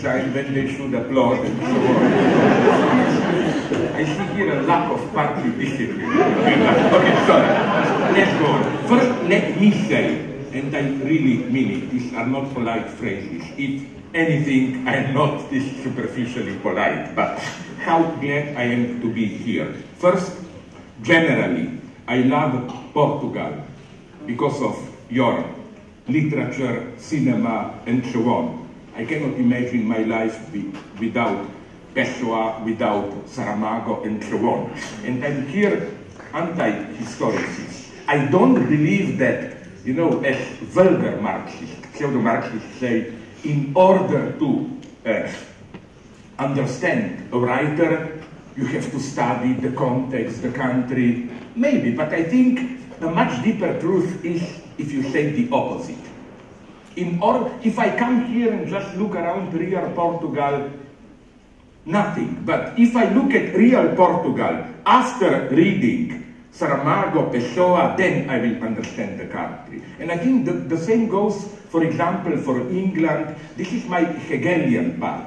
decide when they should applaud and so on. I see here a lack of party discipline. okay, sorry. Let's go on. First, let me say, and I really mean it, these are not polite phrases. If anything, I am not this superficially polite, but how glad I am to be here. First, generally, I love Portugal because of your literature, cinema, and so on. I cannot imagine my life be, without Pessoa, without Saramago, and so. And I'm here anti-historicist. I don't believe that, you know, as vulgar Marxists, pseudo-Marxists say, in order to uh, understand a writer, you have to study the context, the country, maybe, but I think the much deeper truth is if you say the opposite. In order, if I come here and just look around real Portugal, nothing. But if I look at real Portugal after reading Saramago, Pessoa, then I will understand the country. And I think the, the same goes, for example, for England. This is my Hegelian part.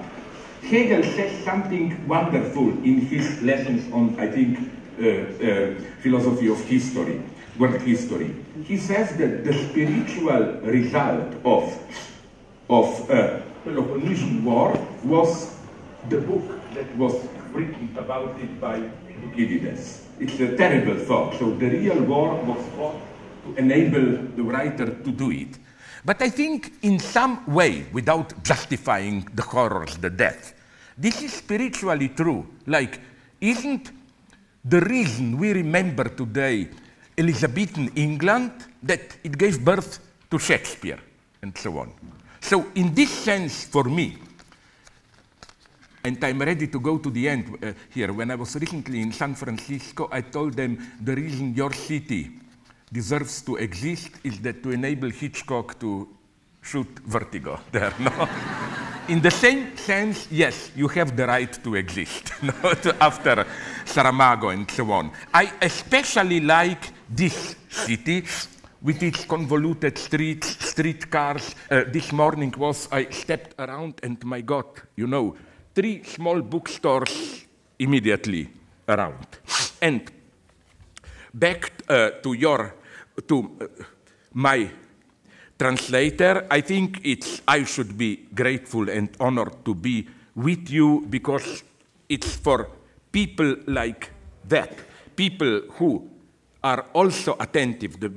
Hegel says something wonderful in his lessons on, I think, uh, uh, philosophy of history, world history. He says that the spiritual result of, of uh, Peloponnesian War was the book that was written about it by Thucydides. It's a terrible thought. So the real war was fought to enable the writer to do it. But I think in some way, without justifying the horrors, the death, this is spiritually true. Like, isn't the reason we remember today Elizabethan England that it gave birth to Shakespeare and so on? So, in this sense, for me, and I'm ready to go to the end uh, here. When I was recently in San Francisco, I told them the reason your city deserves to exist is that to enable Hitchcock to shoot Vertigo there. No? in the same sense, yes, you have the right to exist no? after Saramago and so on. I especially like this city with its convoluted streets, streetcars. Uh, this morning was I stepped around and my God, you know, three small bookstores immediately around. And back uh, to your, to uh, my translator, I think it's, I should be grateful and honored to be with you because it's for people like that, people who are also attentive, the,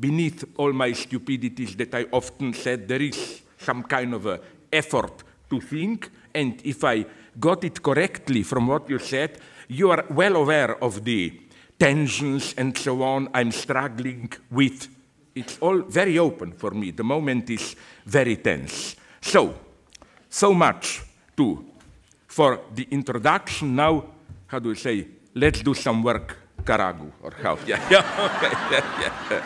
beneath all my stupidities that I often said, there is some kind of effort to think, and if I got it correctly from what you said, you are well aware of the tensions and so on I'm struggling with. It's all very open for me. The moment is very tense. So, so much to for the introduction. Now, how do we say? Let's do some work, Karagu, or how? Yeah, yeah, okay, yeah, yeah.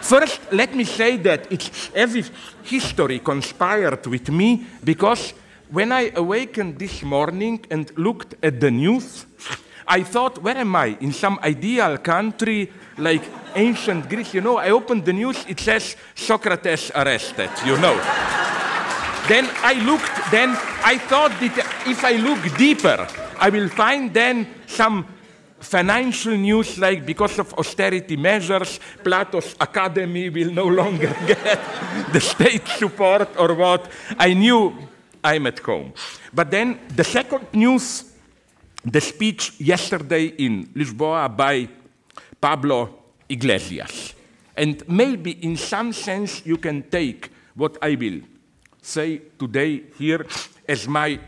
First, let me say that it's as if history conspired with me because when I awakened this morning and looked at the news, I thought, where am I? In some ideal country like ancient Greece? You know, I opened the news, it says Socrates arrested, you know. then I looked, then I thought that if I look deeper, I will find then some financial news like because of austerity measures, Plato's academy will no longer get the state support or what. I knew I'm at home. But then the second news, the speech yesterday in Lisboa by Pablo Iglesias. And maybe in some sense you can take what I will say today here as my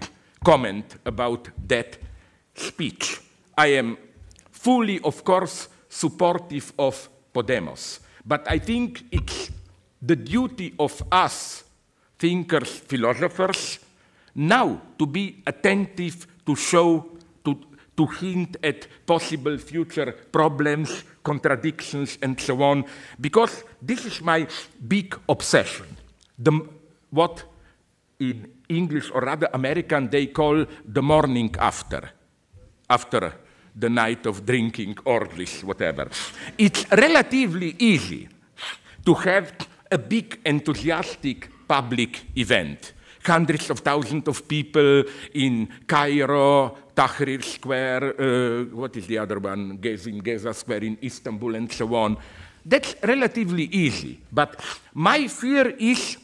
comment about that speech. I am fully, of course, supportive of Podemos, but I think it's the duty of us thinkers, philosophers, now to be attentive to show, to, to hint at possible future problems, contradictions, and so on, because this is my big obsession. The, what in English or rather American they call the morning after, after the night of drinking orgies, whatever. It's relatively easy to have a big enthusiastic public event. hundreds of thousands of people in Cairo, Tahrir Square, uh, what is the other one, in Gezi Square in Istanbul, and so on. That's relatively easy. But my fear is,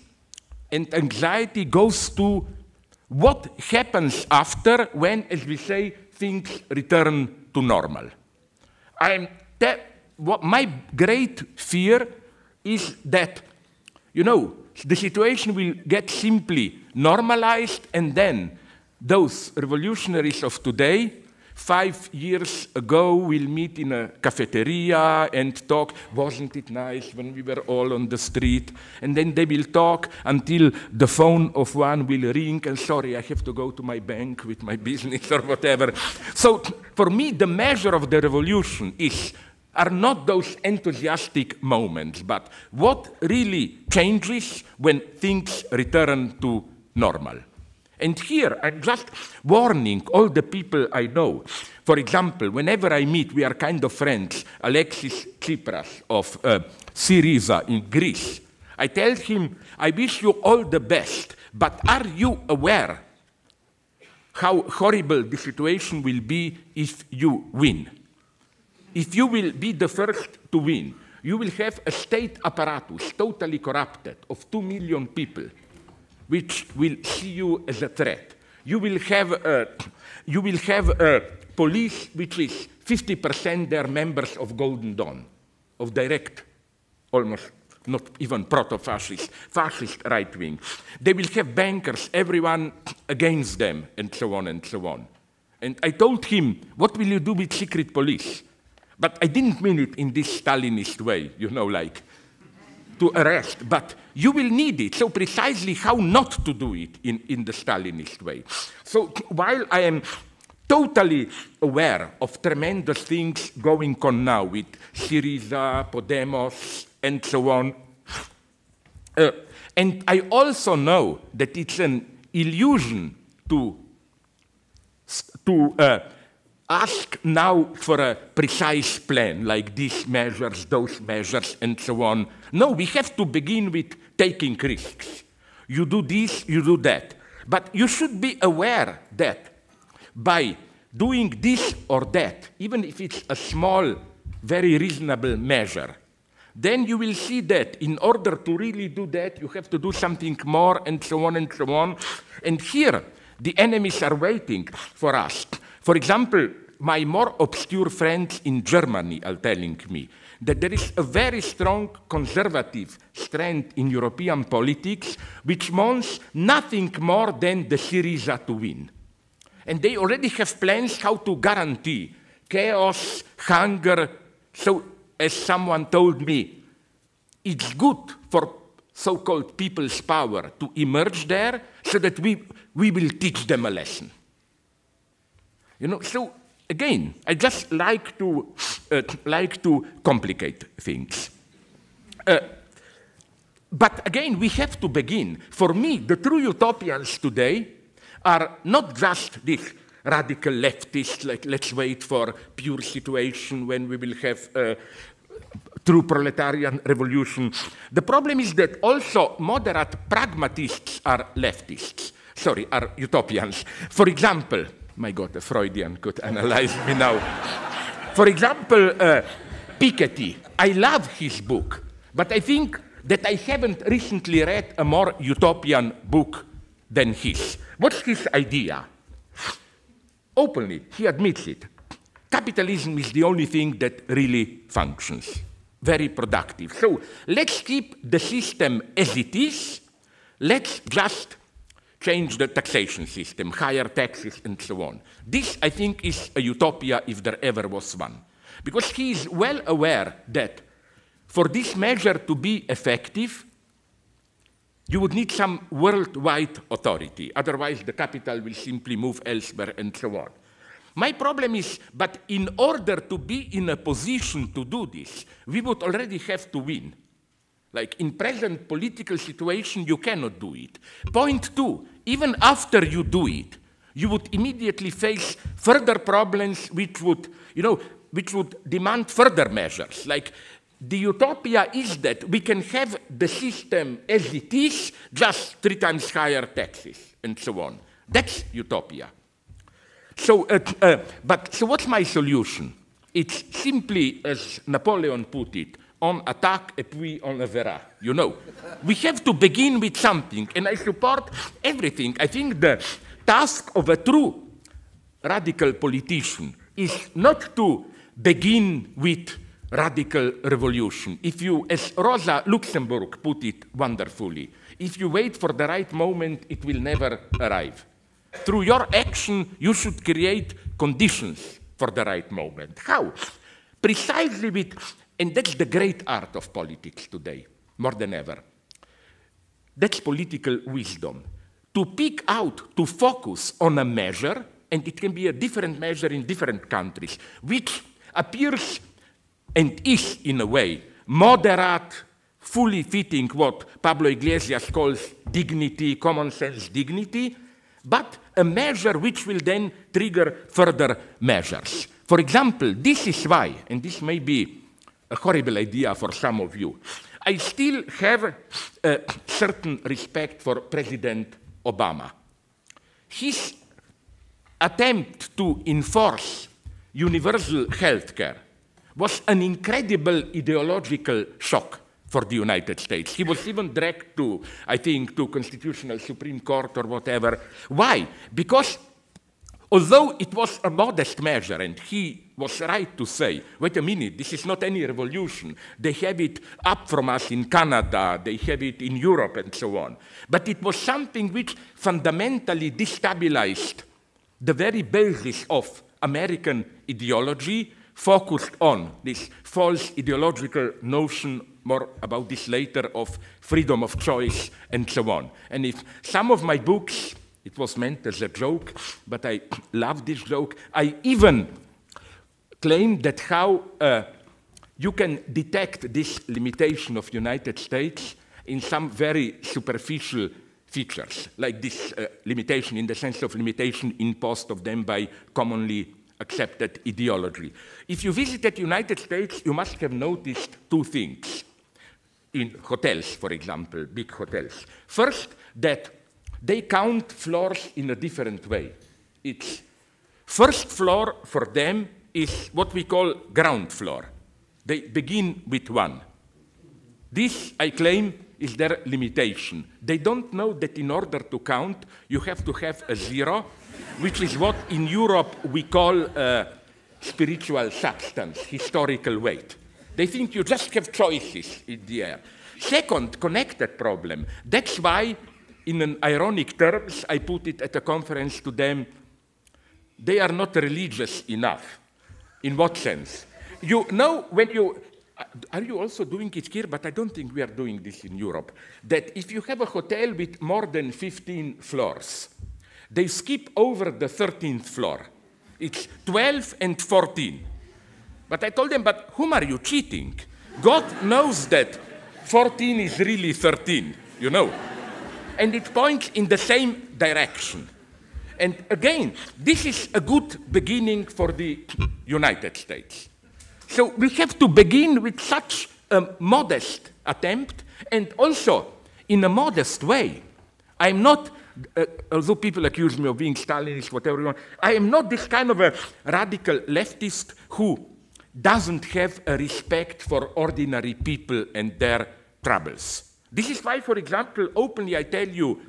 and anxiety goes to what happens after when, as we say, things return to normal. I'm what my great fear is that, you know, the situation will get simply normalized and then those revolutionaries of today five years ago we'll meet in a cafeteria and talk, wasn't it nice when we were all on the street? And then they will talk until the phone of one will ring and sorry, I have to go to my bank with my business or whatever. So for me, the measure of the revolution is are not those enthusiastic moments, but what really changes when things return to normal. And here, I'm just warning all the people I know. For example, whenever I meet, we are kind of friends, Alexis Tsipras of uh, Syriza in Greece. I tell him, I wish you all the best, but are you aware how horrible the situation will be if you win? If you will be the first to win, you will have a state apparatus totally corrupted of two million people which will see you as a threat. You will have a, you will have a police which is 50% their members of Golden Dawn, of direct, almost not even proto-fascist, fascist right wing. They will have bankers, everyone against them, and so on and so on. And I told him, what will you do with secret police? But I didn't mean it in this Stalinist way, you know, like to arrest, but you will need it. So precisely how not to do it in, in the Stalinist way. So while I am totally aware of tremendous things going on now with Syriza, Podemos, and so on, uh, and I also know that it's an illusion to, to uh, ask now for a precise plan, like these measures, those measures, and so on. No, we have to begin with taking risks. You do this, you do that. But you should be aware that by doing this or that, even if it's a small, very reasonable measure, then you will see that in order to really do that, you have to do something more, and so on and so on. And here, the enemies are waiting for us. For example, my more obscure friends in Germany are telling me that there is a very strong conservative strand in European politics which wants nothing more than the Syriza to win. And they already have plans how to guarantee chaos, hunger. So, as someone told me, it's good for so called people's power to emerge there so that we, we will teach them a lesson. You know, so again, I just like to, uh, like to complicate things. Uh, but again, we have to begin. For me, the true utopians today are not just these radical leftists, like let's wait for pure situation when we will have a true proletarian revolution. The problem is that also moderate pragmatists are leftists, sorry, are utopians. For example, my God, a Freudian could analyze me now. For example, uh, Piketty. I love his book, but I think that I haven't recently read a more utopian book than his. What's his idea? Openly, he admits it. Capitalism is the only thing that really functions, very productive. So let's keep the system as it is. Let's just change the taxation system, higher taxes, and so on. This, I think, is a utopia if there ever was one. Because he is well aware that for this measure to be effective, you would need some worldwide authority. Otherwise, the capital will simply move elsewhere and so on. My problem is, but in order to be in a position to do this, we would already have to win. Like in present political situation, you cannot do it. Point two, even after you do it, you would immediately face further problems which would, you know, which would demand further measures. Like the utopia is that we can have the system as it is, just three times higher taxes and so on. That's utopia. So, uh, uh, but so what's my solution? It's simply, as Napoleon put it, on attack et puis on le verra. You know, we have to begin with something, and I support everything. I think the task of a true radical politician is not to begin with radical revolution. If you, as Rosa Luxemburg put it wonderfully, if you wait for the right moment, it will never arrive. Through your action, you should create conditions for the right moment. How? Precisely with, and that's the great art of politics today, more than ever. That's political wisdom. To pick out, to focus on a measure, and it can be a different measure in different countries, which appears and is, in a way, moderate, fully fitting what Pablo Iglesias calls dignity, common sense dignity, but a measure which will then trigger further measures. For example, this is why, and this may be a horrible idea for some of you, I still have a certain respect for President Obama. His attempt to enforce universal health care was an incredible ideological shock for the United States. He was even dragged to, I think, to Constitutional Supreme Court or whatever. Why? Because although it was a modest measure, and he was right to say, wait a minute, this is not any revolution. They have it up from us in Canada, they have it in Europe, and so on. But it was something which fundamentally destabilized the very basis of American ideology focused on this false ideological notion, more about this later, of freedom of choice and so on. And if some of my books, it was meant as a joke, but I love this joke, I even claim that how uh, you can detect this limitation of United States in some very superficial features, like this uh, limitation in the sense of limitation imposed of them by commonly accepted ideology. If you visited United States, you must have noticed two things in hotels, for example, big hotels. First, that they count floors in a different way. It's first floor for them is what we call ground floor. They begin with one. This, I claim, is their limitation. They don't know that in order to count, you have to have a zero, which is what in Europe we call uh, spiritual substance, historical weight. They think you just have choices in the air. Second, connected problem. That's why, in an ironic terms, I put it at a conference to them, they are not religious enough. In what sense? You know, when you uh, are you also doing it here? But I don't think we are doing this in Europe. That if you have a hotel with more than 15 floors, they skip over the 13th floor. It's 12 and 14. But I told them, but whom are you cheating? God knows that 14 is really 13, you know. And it points in the same direction. And again, this is a good beginning for the United States. So we have to begin with such a modest attempt and also in a modest way. I'm not, uh, although people accuse me of being Stalinist, whatever you want, I am not this kind of a radical leftist who doesn't have a respect for ordinary people and their troubles. This is why, for example, openly I tell you,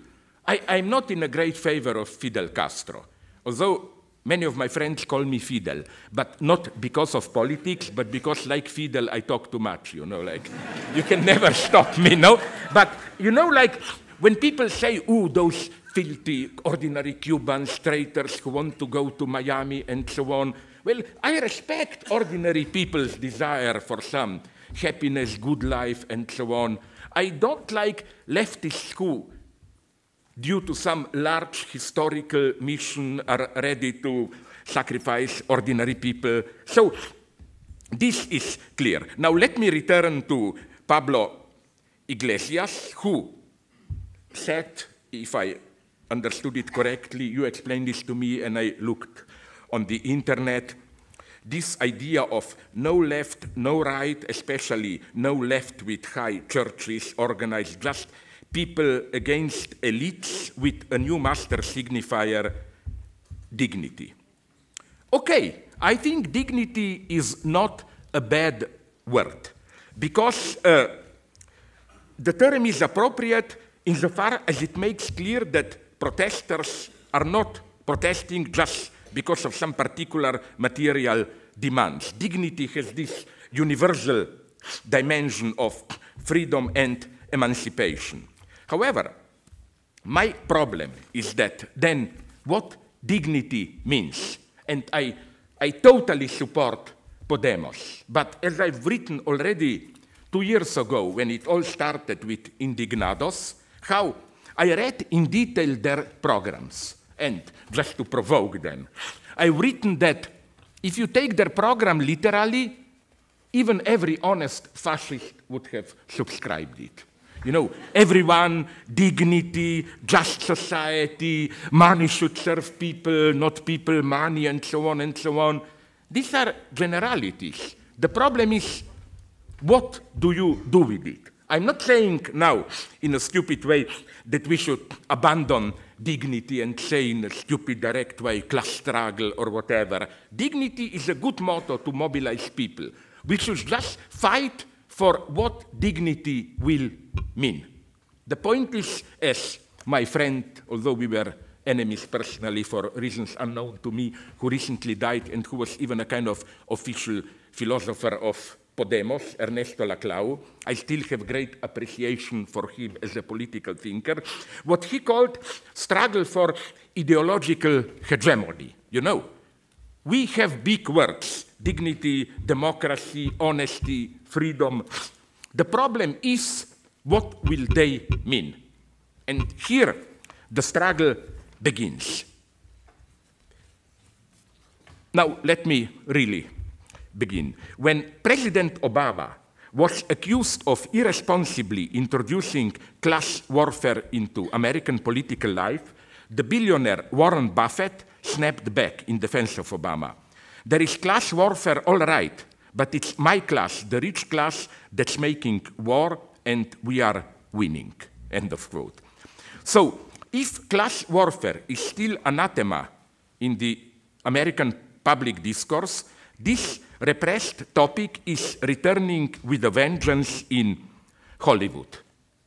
I, I'm not in a great favor of Fidel Castro. Although Many of my friends call me Fidel, but not because of politics, but because, like Fidel, I talk too much, you know, like, you can never stop me, no? But, you know, like, when people say, ooh, those filthy, ordinary Cubans, traitors who want to go to Miami and so on, well, I respect ordinary people's desire for some happiness, good life, and so on. I don't like leftist who due to some large historical mission, are ready to sacrifice ordinary people. So this is clear. Now let me return to Pablo Iglesias, who said, if I understood it correctly, you explained this to me and I looked on the internet, this idea of no left, no right, especially no left with high churches organized, just people against elites with a new master signifier, dignity. Okay, I think dignity is not a bad word because uh, the term is appropriate insofar as it makes clear that protesters are not protesting just because of some particular material demands. Dignity has this universal dimension of freedom and emancipation. However, my problem is that then what dignity means, and I, I totally support Podemos, but as I've written already two years ago when it all started with Indignados, how I read in detail their programs, and just to provoke them, I've written that if you take their program literally, even every honest fascist would have subscribed it. You know, everyone, dignity, just society, money should serve people, not people money, and so on and so on. These are generalities. The problem is, what do you do with it? I'm not saying now, in a stupid way, that we should abandon dignity and say in a stupid, direct way, class struggle or whatever. Dignity is a good motto to mobilize people. We should just fight for what dignity will mean. The point is, as my friend, although we were enemies personally for reasons unknown to me, who recently died and who was even a kind of official philosopher of Podemos, Ernesto Laclau. I still have great appreciation for him as a political thinker. What he called struggle for ideological hegemony. You know, we have big words dignity, democracy, honesty, freedom. The problem is what will they mean? And here the struggle begins. Now, let me really begin. When President Obama was accused of irresponsibly introducing class warfare into American political life, the billionaire Warren Buffett snapped back in defense of Obama. There is class warfare, all right, but it's my class, the rich class, that's making war, and we are winning. End of quote. So, if class warfare is still anathema in the American public discourse, this repressed topic is returning with a vengeance in Hollywood.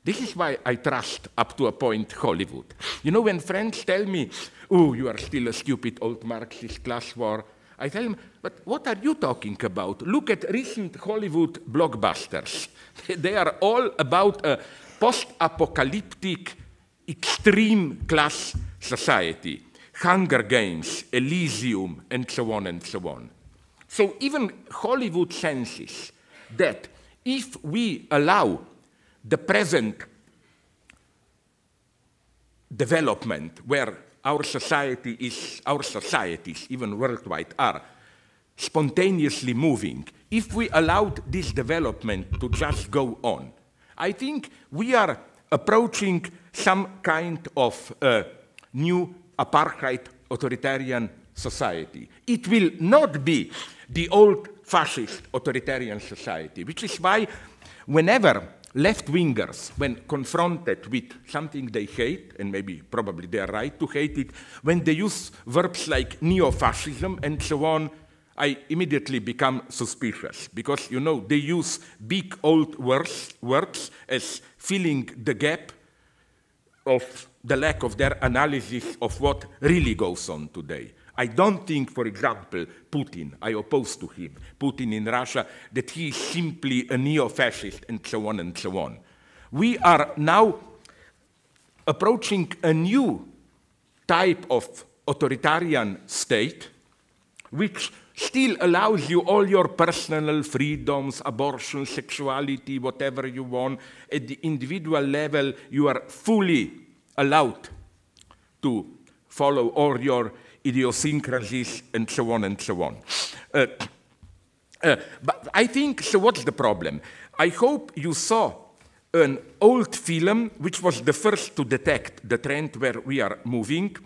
This is why I trust, up to a point, Hollywood. You know, when friends tell me, oh, you are still a stupid old Marxist class war, I tell them, but what are you talking about? Look at recent Hollywood blockbusters. They are all about a post apocalyptic, extreme class society. Hunger Games, Elysium, and so on and so on. So even Hollywood senses that if we allow the present development where our society is, our societies, even worldwide, are spontaneously moving, if we allowed this development to just go on, I think we are approaching some kind of uh, new apartheid authoritarian society. It will not be the old fascist authoritarian society, which is why whenever left wingers, when confronted with something they hate, and maybe probably they are right to hate it, when they use verbs like neo fascism and so on, I immediately become suspicious because you know they use big old words, words as filling the gap of the lack of their analysis of what really goes on today. I don't think, for example, Putin, I oppose to him, Putin in Russia, that he is simply a neo fascist and so on and so on. We are now approaching a new type of authoritarian state which still allows you all your personal freedoms, abortion, sexuality, whatever you want. At the individual level, you are fully allowed to follow all your idiosyncrasies, and so on and so on. Uh, uh, but I think, so what's the problem? I hope you saw an old film which was the first to detect the trend where we are moving.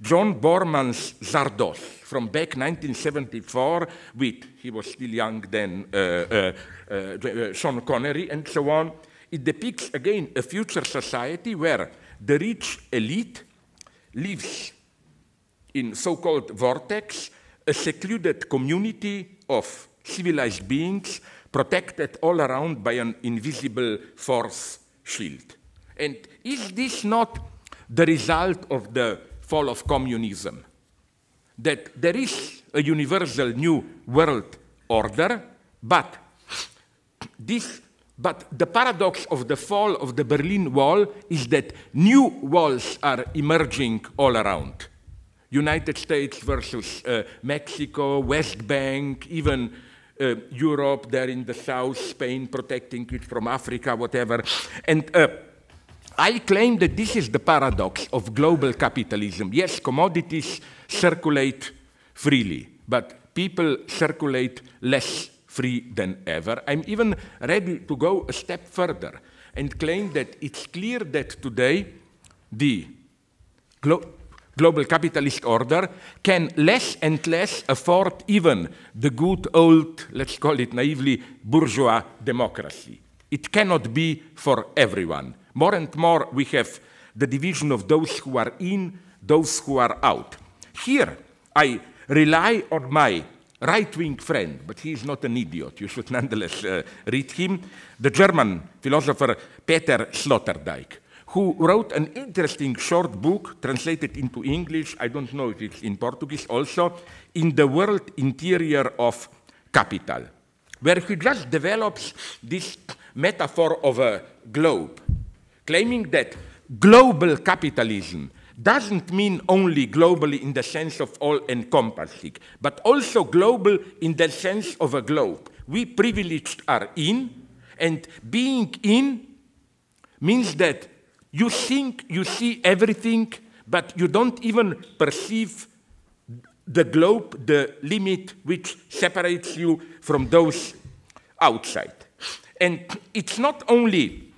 John Boorman's Zardoz from back 1974 with, he was still young then, uh, uh, uh, Sean Connery and so on. It depicts again a future society where the rich elite lives in so-called vortex, a secluded community of civilized beings protected all around by an invisible force shield. And is this not the result of the fall of communism? That there is a universal new world order, but this but the paradox of the fall of the Berlin Wall is that new walls are emerging all around. United States versus uh, Mexico, West Bank, even uh, Europe there in the south, Spain protecting it from Africa, whatever. And uh, I claim that this is the paradox of global capitalism. Yes, commodities circulate freely, but people circulate less free than ever. I'm even ready to go a step further and claim that it's clear that today the glo global capitalist order can less and less afford even the good old, let's call it naively, bourgeois democracy. It cannot be for everyone. More and more we have the division of those who are in, those who are out. Here, I rely on my right wing friend, but he is not an idiot. You should nonetheless uh, read him, the German philosopher Peter Sloterdijk, who wrote an interesting short book translated into English. I don't know if it's in Portuguese also, in the world interior of capital, where he just develops this metaphor of a globe, claiming that global capitalism doesn't mean only globally in the sense of all encompassing, but also global in the sense of a globe. We privileged are in, and being in means that you think you see everything, but you don't even perceive the globe, the limit which separates you from those outside. And it's not only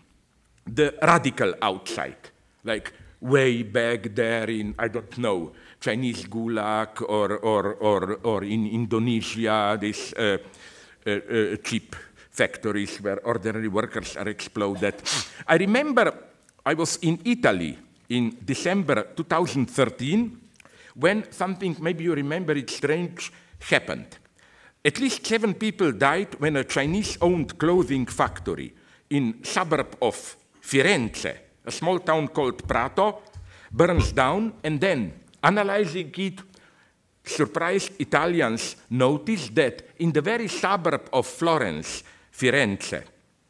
the radical outside, like way back there in, I don't know, Chinese Gulag or, or, or, or in Indonesia, these uh, uh, uh, cheap factories where ordinary workers are exploded. I remember I was in Italy in December 2013 when something, maybe you remember it strange, happened. At least seven people died when a Chinese-owned clothing factory in suburb of Firenze a small town called Prato, burns down, and then analyzing it, surprised Italians noticed that in the very suburb of Florence, Firenze,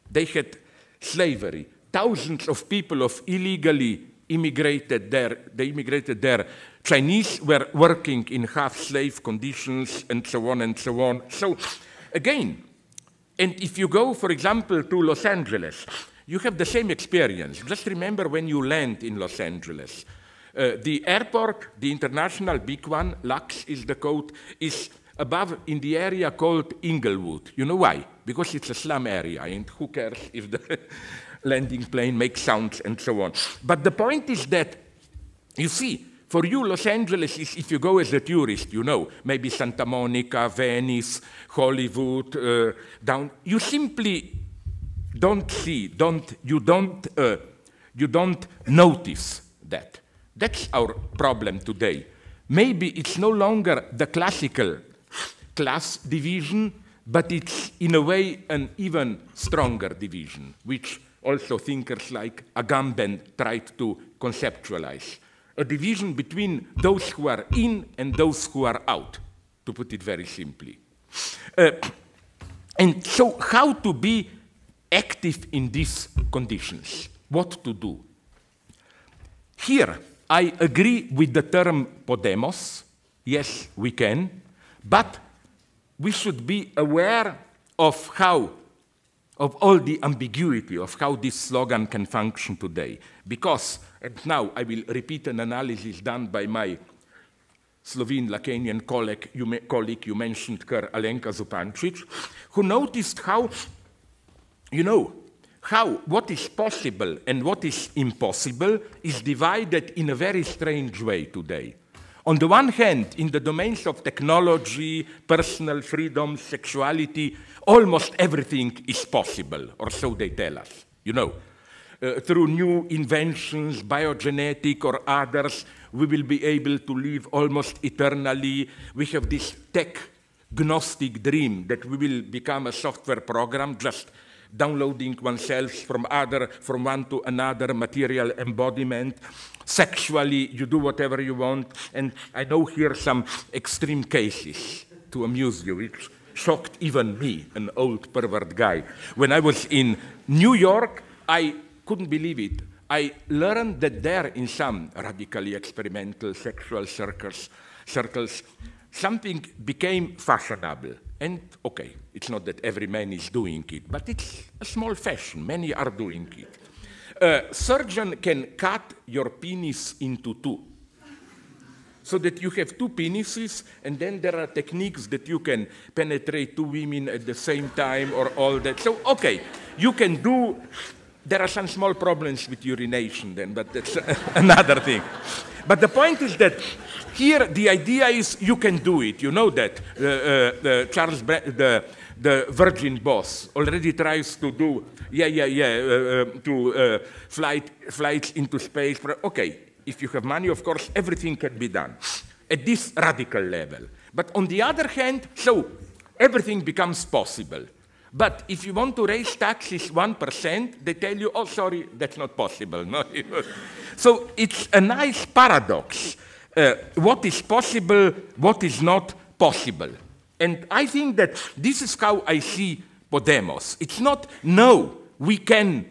they had slavery. Thousands of people of illegally immigrated there, they immigrated there. Chinese were working in half-slave conditions and so on and so on. So again, and if you go, for example, to Los Angeles, you have the same experience. Just remember when you land in Los Angeles. Uh, the airport, the international big one, LAX is the code, is above in the area called Inglewood. You know why? Because it's a slum area, and who cares if the landing plane makes sounds and so on. But the point is that, you see, for you, Los Angeles is if you go as a tourist, you know, maybe Santa Monica, Venice, Hollywood, uh, down, you simply don't see, don't, you, don't, uh, you don't notice that. That's our problem today. Maybe it's no longer the classical class division, but it's in a way an even stronger division, which also thinkers like Agamben tried to conceptualize. A division between those who are in and those who are out, to put it very simply. Uh, and so, how to be active in these conditions. What to do? Here, I agree with the term Podemos. Yes, we can. But we should be aware of how, of all the ambiguity of how this slogan can function today. Because, and now I will repeat an analysis done by my Slovene Lacanian colleague you, colleague, you mentioned her, Alenka Zupancic, who noticed how you know, how what is possible and what is impossible is divided in a very strange way today. On the one hand, in the domains of technology, personal freedom, sexuality, almost everything is possible, or so they tell us, you know. Uh, through new inventions, biogenetic or others, we will be able to live almost eternally. We have this tech gnostic dream that we will become a software program just downloading oneself from other from one to another material embodiment sexually you do whatever you want and i know here some extreme cases to amuse you which shocked even me an old pervert guy when i was in new york i couldn't believe it I learned that there, in some radically experimental sexual circles, circles, something became fashionable. And okay, it's not that every man is doing it, but it's a small fashion. Many are doing it. A surgeon can cut your penis into two. So that you have two penises, and then there are techniques that you can penetrate two women at the same time or all that. So, okay, you can do there are some small problems with urination then, but that's another thing. But the point is that here the idea is you can do it. You know that uh, uh, Charles, Bre the, the Virgin boss, already tries to do, yeah, yeah, yeah, uh, uh to uh, flight, flights into space. Okay, if you have money, of course, everything can be done at this radical level. But on the other hand, so everything becomes possible. But if you want to raise taxes 1%, they tell you, oh, sorry, that's not possible. No? so it's a nice paradox. Uh, what is possible, what is not possible. And I think that this is how I see Podemos. It's not, no, we can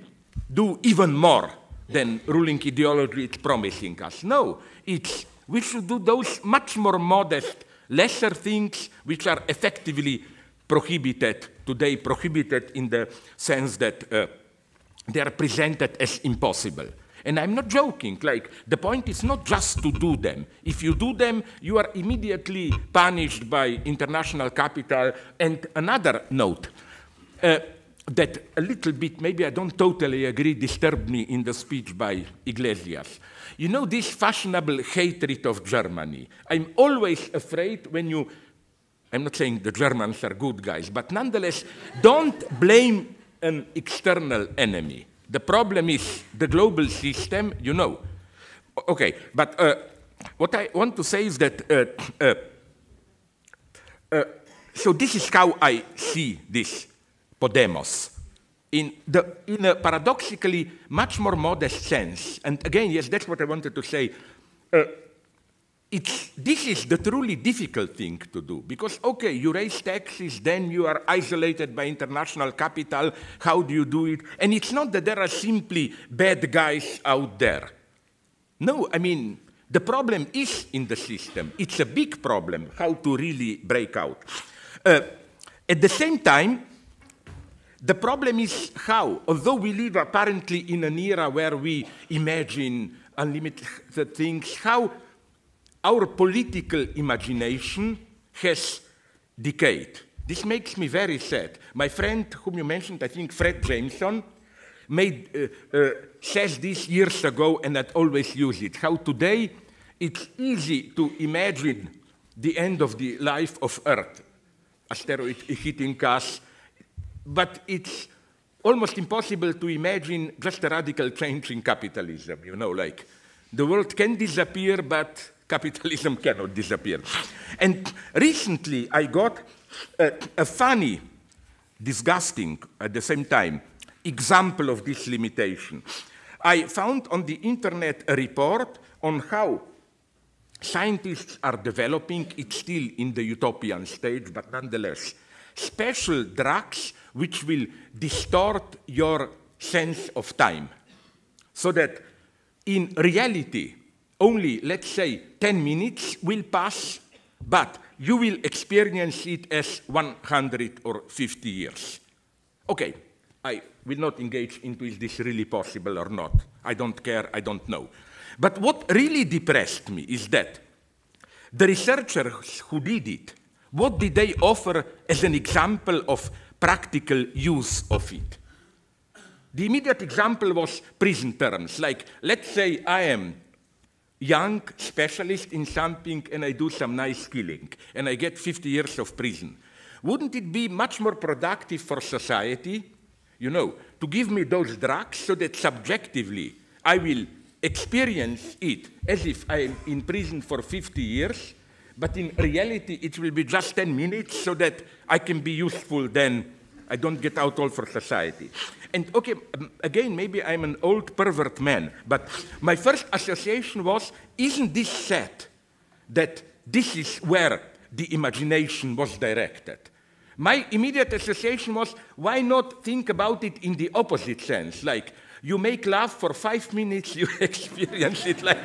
do even more than ruling ideology is promising us. No, it's we should do those much more modest, lesser things which are effectively prohibited, today prohibited in the sense that uh, they are presented as impossible. And I'm not joking, like, the point is not just to do them. If you do them, you are immediately punished by international capital. And another note, uh, that a little bit, maybe I don't totally agree, disturbed me in the speech by Iglesias. You know, this fashionable hatred of Germany. I'm always afraid when you I'm not saying the Germans are good guys, but nonetheless, don't blame an external enemy. The problem is the global system, you know. Okay, but uh, what I want to say is that, uh, uh, uh so this is how I see this Podemos. In, the, in a paradoxically much more modest sense, and again, yes, that's what I wanted to say. Uh, it's, this is the truly difficult thing to do because, okay, you raise taxes, then you are isolated by international capital. How do you do it? And it's not that there are simply bad guys out there. No, I mean, the problem is in the system. It's a big problem how to really break out. Uh, at the same time, the problem is how, although we live apparently in an era where we imagine unlimited things, how our political imagination has decayed. This makes me very sad. My friend, whom you mentioned, I think Fred Jameson, made, uh, uh, says this years ago, and I always use it. How today it's easy to imagine the end of the life of Earth, asteroid hitting us, but it's almost impossible to imagine just a radical change in capitalism. You know, like the world can disappear, but Capitalism cannot disappear. And recently I got a, a funny, disgusting at the same time, example of this limitation. I found on the internet a report on how scientists are developing, it's still in the utopian stage, but nonetheless, special drugs which will distort your sense of time. So that in reality, only, let's say, 10 minutes will pass, but you will experience it as 100 or 50 years. Okay, I will not engage into is this really possible or not. I don't care, I don't know. But what really depressed me is that the researchers who did it, what did they offer as an example of practical use of it? The immediate example was prison terms, like let's say I am young specialist in something and I do some nice killing and I get 50 years of prison. Wouldn't it be much more productive for society, you know, to give me those drugs so that subjectively I will experience it as if I'm in prison for 50 years, but in reality it will be just 10 minutes so that I can be useful then. I don't get out all for society. And okay, again, maybe I'm an old pervert man, but my first association was isn't this sad that this is where the imagination was directed? My immediate association was why not think about it in the opposite sense? Like, you make love for five minutes, you experience it like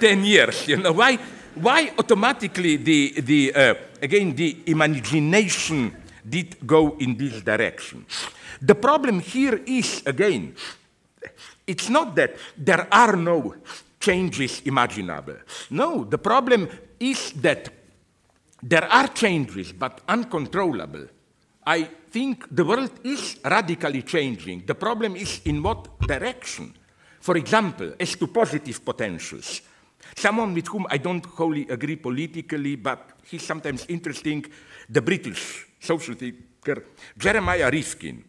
10 years. You know, why, why automatically the, the uh, again, the imagination did go in this direction? The problem here is, again, it's not that there are no changes imaginable. No, the problem is that there are changes, but uncontrollable. I think the world is radically changing. The problem is in what direction. For example, as to positive potentials. Someone with whom I don't wholly agree politically, but he's sometimes interesting, the British social thinker, Jeremiah Rifkin.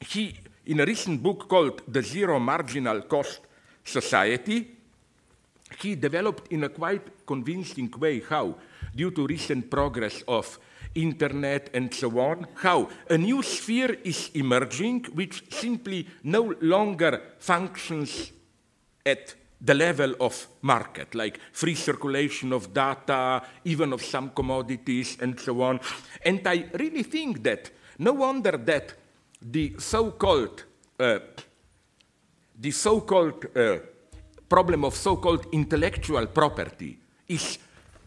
He, in a recent book called The Zero Marginal Cost Society, he developed in a quite convincing way how, due to recent progress of internet and so on, how a new sphere is emerging which simply no longer functions at the level of market, like free circulation of data, even of some commodities and so on. And I really think that no wonder that the so-called uh, the so-called uh, problem of so-called intellectual property is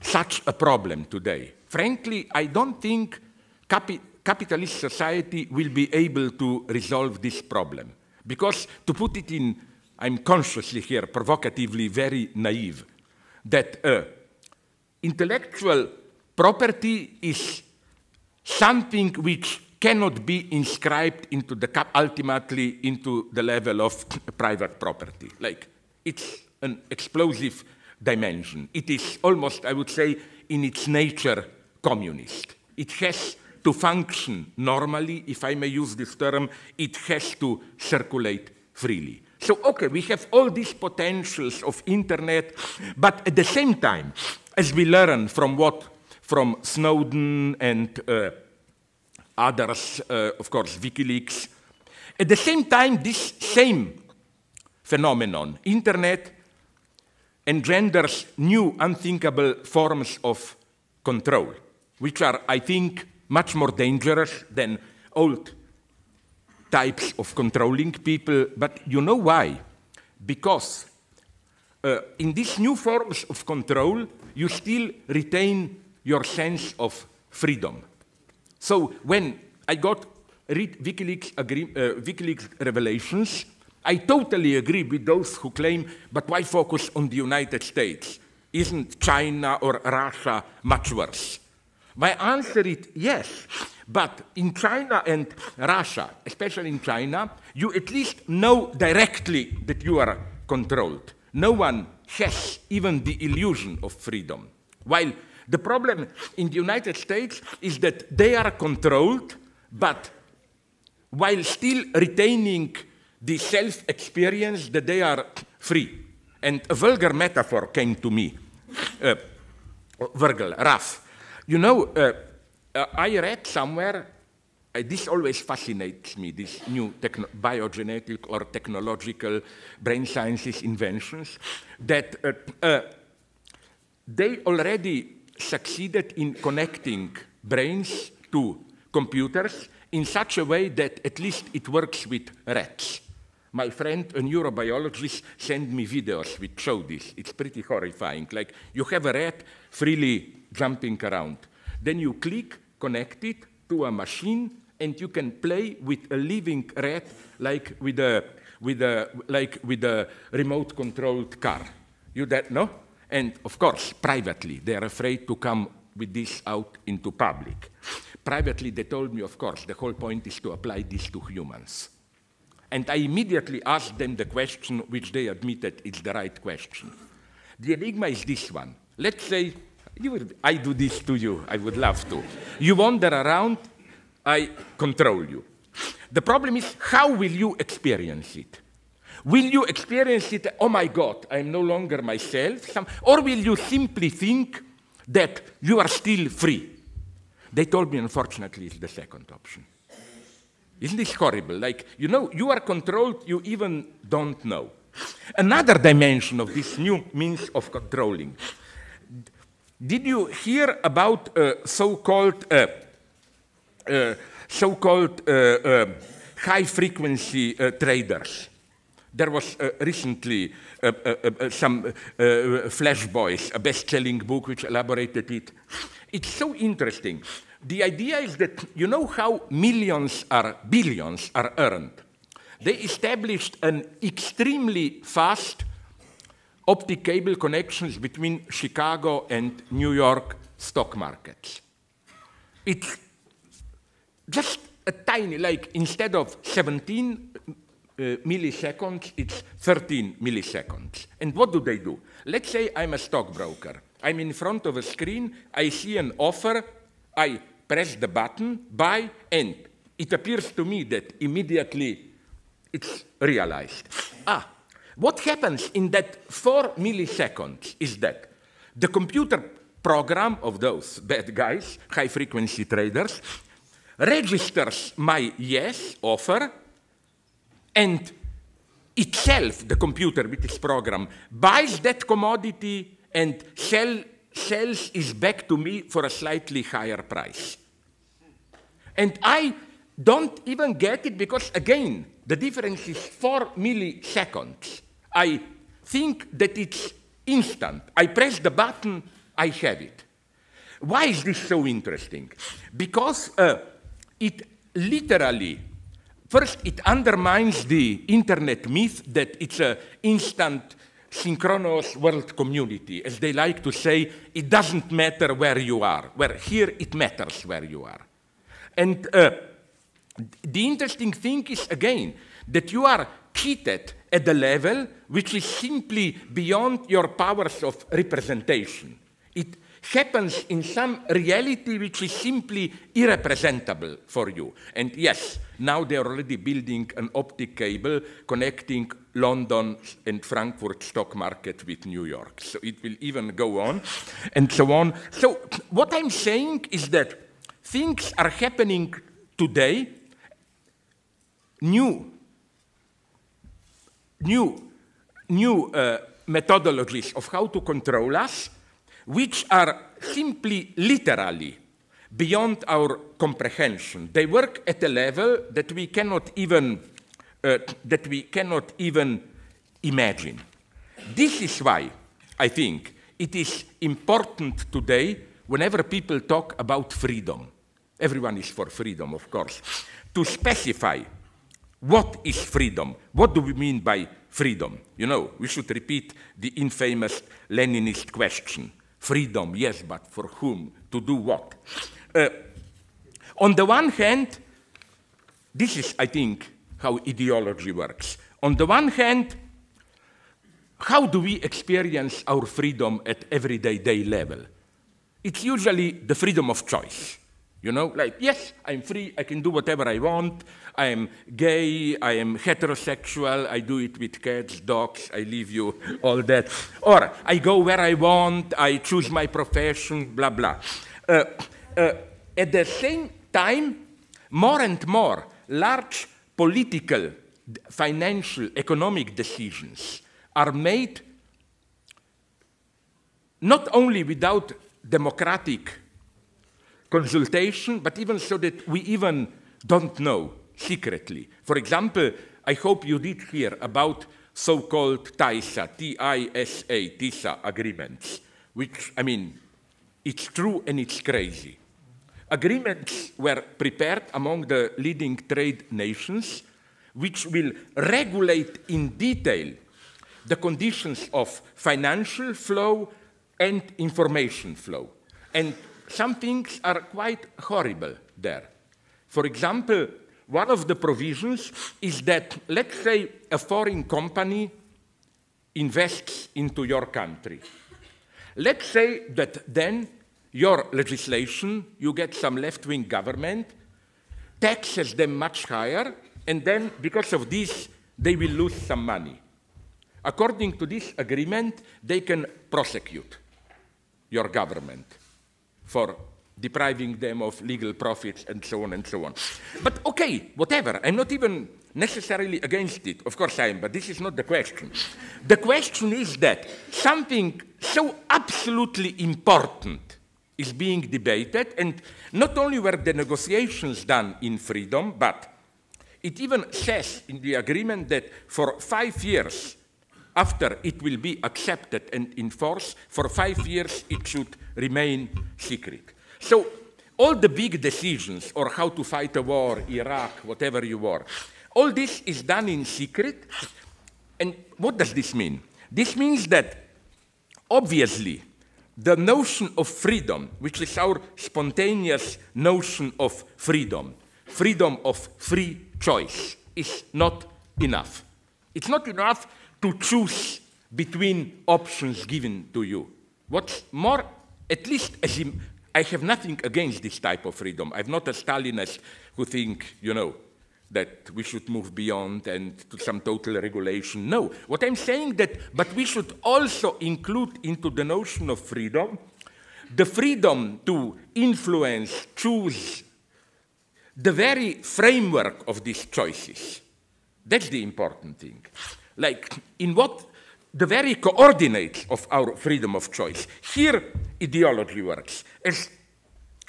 such a problem today. Frankly, I don't think capi capitalist society will be able to resolve this problem. Because, to put it in, I'm consciously here, provocatively very naive, that uh, intellectual property is something which cannot be inscribed into the ultimately into the level of private property. Like it's an explosive dimension. It is almost, I would say, in its nature, communist. It has to function normally, if I may use this term, it has to circulate freely. So, okay, we have all these potentials of internet, but at the same time, as we learn from what, from Snowden and uh, others, uh, of course, WikiLeaks, at the same time, this same phenomenon, internet, engenders new unthinkable forms of control which are, I think, much more dangerous than old types of controlling people. But you know why? Because uh, in these new forms of control, you still retain your sense of freedom. So when I got read WikiLeaks, agree, uh, WikiLeaks revelations, I totally agree with those who claim, but why focus on the United States? Isn't China or Russia much worse? My answer is yes. But in China and Russia, especially in China, you at least know directly that you are controlled. No one has even the illusion of freedom. While the problem in the United States is that they are controlled, but while still retaining the self experience that they are free. And a vulgar metaphor came to me. Uh, vulgar, rough. You know, uh, uh, I read somewhere, uh, this always fascinates me, these new biogenetic or technological brain sciences inventions, that uh, uh, they already succeeded in connecting brains to computers in such a way that at least it works with rats. My friend, a neurobiologist, sent me videos which show this. It's pretty horrifying. Like you have a rat freely jumping around. Then you click, connect it to a machine, and you can play with a living rat like with a, with a, like with a remote controlled car. You that no? And of course, privately, they are afraid to come with this out into public. Privately, they told me, of course, the whole point is to apply this to humans. And I immediately asked them the question which they admitted is the right question. The enigma is this one. Let's say I do this to you, I would love to. You wander around, I control you. The problem is, how will you experience it? Will you experience it, oh my God, I'm no longer myself? Or will you simply think that you are still free? They told me, unfortunately, it's the second option. Isn't this horrible? Like, you know, you are controlled, you even don't know. Another dimension of this new means of controlling. Did you hear about uh, so-called uh, uh, so-called uh, uh, high-frequency uh, traders? There was recently some Flash Boys, a best-selling book which elaborated it. It's so interesting. The idea is that you know how millions are billions are earned. They established an extremely fast optic cable connections between Chicago and New York stock markets. It's just a tiny, like instead of 17 uh, milliseconds, it's 13 milliseconds. And what do they do? Let's say I'm a stockbroker. I'm in front of a screen, I see an offer, I press the button, buy, and it appears to me that immediately it's realized. Ah, what happens in that four milliseconds is that the computer program of those bad guys, high frequency traders, registers my yes offer, and itself, the computer with its program, buys that commodity and sell, sells it back to me for a slightly higher price. And I don't even get it because, again, the difference is four milliseconds. I think that it's instant. I press the button, I have it. Why is this so interesting? Because uh, it literally, first, it undermines the internet myth that it's an instant synchronous world community. As they like to say, it doesn't matter where you are, where here it matters where you are. And uh, the interesting thing is, again, that you are cheated at a level which is simply beyond your powers of representation. It happens in some reality which is simply irrepresentable for you. And yes, now they're already building an optic cable connecting London and Frankfurt stock market with New York. So it will even go on and so on. So what I'm saying is that things are happening today, new, new, new uh, methodologies of how to control us, which are simply literally beyond our comprehension. They work at a level that we cannot even, uh, that we cannot even imagine. This is why I think it is important today whenever people talk about freedom. Everyone is for freedom, of course. To specify what is freedom, what do we mean by freedom? You know, we should repeat the infamous Leninist question Freedom, yes, but for whom? To do what? Uh, on the one hand, this is, I think, how ideology works. On the one hand, how do we experience our freedom at everyday day level? It's usually the freedom of choice. You know, like, yes, I'm free, I can do whatever I want, I am gay, I am heterosexual, I do it with cats, dogs, I leave you all that. Or I go where I want, I choose my profession, blah, blah. Uh, uh, at the same time, more and more large political, financial, economic decisions are made not only without democratic consultation, but even so that we even don't know secretly. For example, I hope you did hear about so-called TISA, T-I-S-A, TISA agreements, which, I mean, it's true and it's crazy. Agreements were prepared among the leading trade nations, which will regulate in detail the conditions of financial flow and information flow. And some things are quite horrible there. For example, one of the provisions is that, let's say, a foreign company invests into your country. Let's say that then your legislation, you get some left wing government, taxes them much higher, and then because of this, they will lose some money. According to this agreement, they can prosecute your government for depriving them of legal profits and so on and so on. But okay, whatever, I'm not even necessarily against it. Of course I am, but this is not the question. The question is that something so absolutely important is being debated, and not only were the negotiations done in freedom, but it even says in the agreement that for five years after it will be accepted and enforced, for five years it should remain secret. So all the big decisions, or how to fight a war, Iraq, whatever you war, all this is done in secret. And what does this mean? This means that obviously the notion of freedom, which is our spontaneous notion of freedom, freedom of free choice, is not enough. It's not enough to choose between options given to you. What's more, at least as in, I have nothing against this type of freedom. I'm not a Stalinist who think, you know, that we should move beyond and to some total regulation. No, what I'm saying that, but we should also include into the notion of freedom the freedom to influence, choose the very framework of these choices. That's the important thing. Like, in what the very coordinates of our freedom of choice. Here, ideology works. As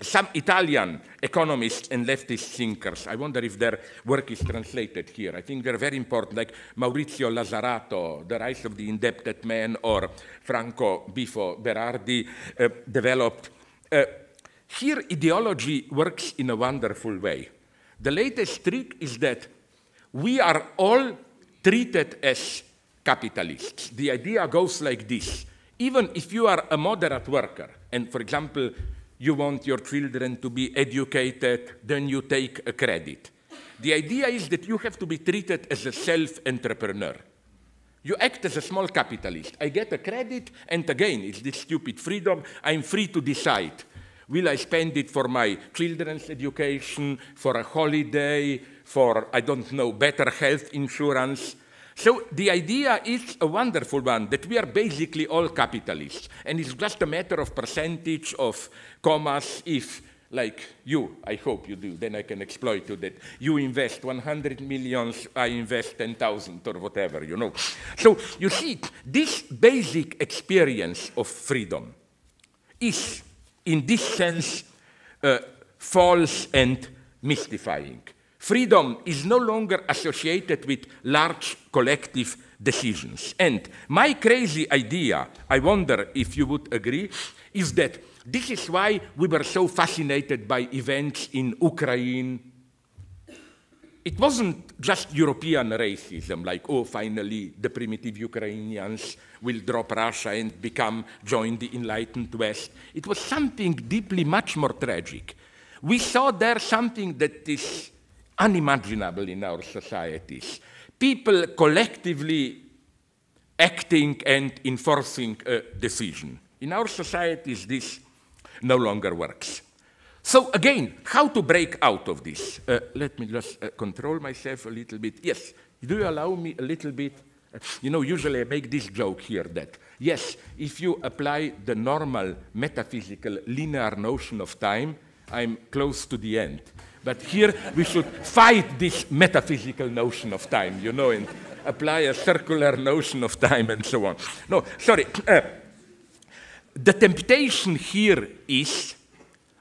some Italian economists and leftist thinkers, I wonder if their work is translated here. I think they're very important, like Maurizio Lazzarato, The Rise of the Indebted Man, or Franco Bifo Berardi uh, developed. Uh, here, ideology works in a wonderful way. The latest trick is that we are all treated as capitalists. The idea goes like this. Even if you are a moderate worker, and for example, you want your children to be educated, then you take a credit. The idea is that you have to be treated as a self-entrepreneur. You act as a small capitalist. I get a credit, and again, it's this stupid freedom. I'm free to decide. Will I spend it for my children's education, for a holiday, for, I don't know, better health insurance? So the idea is a wonderful one that we are basically all capitalists, and it's just a matter of percentage of commas if like you, I hope you do, then I can exploit you that you invest 100 millions, I invest 10,000 or whatever, you know. So you see, this basic experience of freedom is, in this sense, uh, false and mystifying. Freedom is no longer associated with large collective decisions. And my crazy idea, I wonder if you would agree, is that this is why we were so fascinated by events in Ukraine. It wasn't just European racism, like, oh, finally the primitive Ukrainians will drop Russia and become, join the enlightened West. It was something deeply much more tragic. We saw there something that is unimaginable in our societies. People collectively acting and enforcing a decision. In our societies, this no longer works. So again, how to break out of this? Uh, let me just uh, control myself a little bit. Yes, do you allow me a little bit? You know, usually I make this joke here that, yes, if you apply the normal metaphysical linear notion of time, I'm close to the end. But here we should fight this metaphysical notion of time, you know, and apply a circular notion of time and so on. No, sorry. Uh, the temptation here is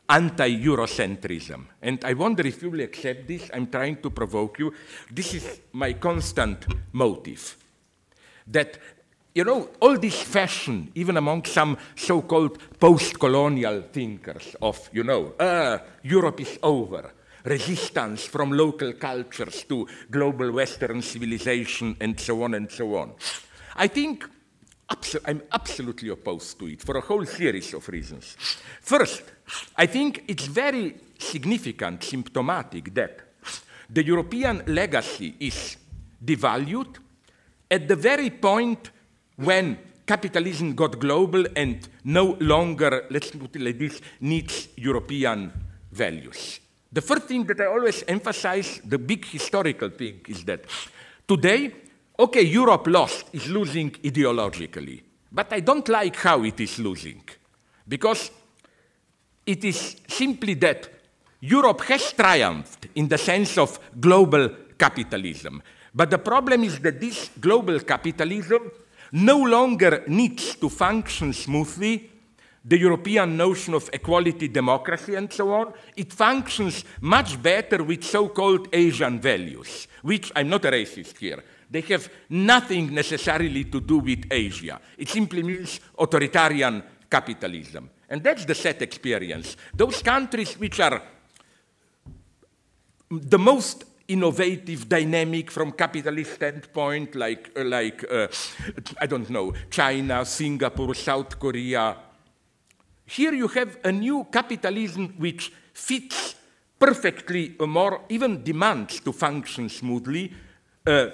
anti Eurocentrism. And I wonder if you will accept this. I'm trying to provoke you. This is my constant motive. That you know, all this fashion, even among some so-called post-colonial thinkers of, you know, uh, Europe is over, resistance from local cultures to global Western civilization, and so on and so on. I think I'm absolutely opposed to it for a whole series of reasons. First, I think it's very significant, symptomatic that the European legacy is devalued at the very point when capitalism got global and no longer, let's put it like this, needs European values. The first thing that I always emphasize, the big historical thing, is that today, okay, Europe lost, is losing ideologically, but I don't like how it is losing, because it is simply that Europe has triumphed in the sense of global capitalism. But the problem is that this global capitalism no longer needs to function smoothly. The European notion of equality, democracy, and so on, it functions much better with so called Asian values, which I'm not a racist here. They have nothing necessarily to do with Asia. It simply means authoritarian capitalism. And that's the set experience. Those countries which are the most innovative, dynamic from capitalist standpoint, like, like uh, I don't know, China, Singapore, South Korea. Here you have a new capitalism which fits perfectly a more, even demands to function smoothly, uh,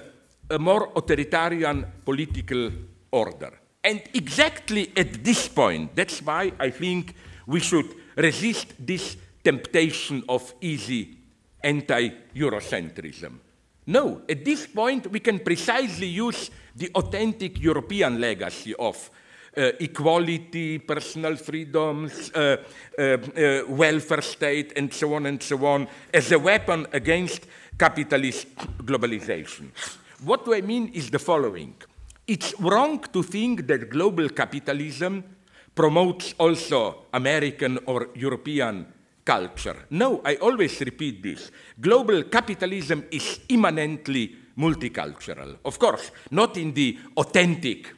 a more authoritarian political order. And exactly at this point, that's why I think we should resist this temptation of easy anti-Eurocentrism. No, at this point we can precisely use the authentic European legacy of uh, equality, personal freedoms, uh, uh, uh, welfare state, and so on and so on, as a weapon against capitalist globalization. What do I mean is the following. It's wrong to think that global capitalism promotes also American or European culture. No, I always repeat this. Global capitalism is immanently multicultural. Of course, not in the authentic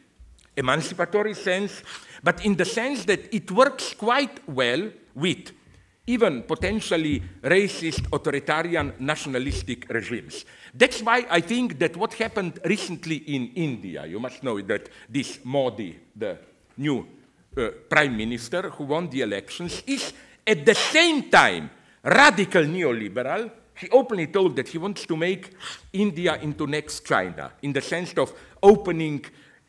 emancipatory sense, but in the sense that it works quite well with even potentially racist, authoritarian, nationalistic regimes. That's why I think that what happened recently in India, you must know that this Modi, the new uh, prime minister who won the elections, is at the same time, radical neoliberal, he openly told that he wants to make India into next China, in the sense of opening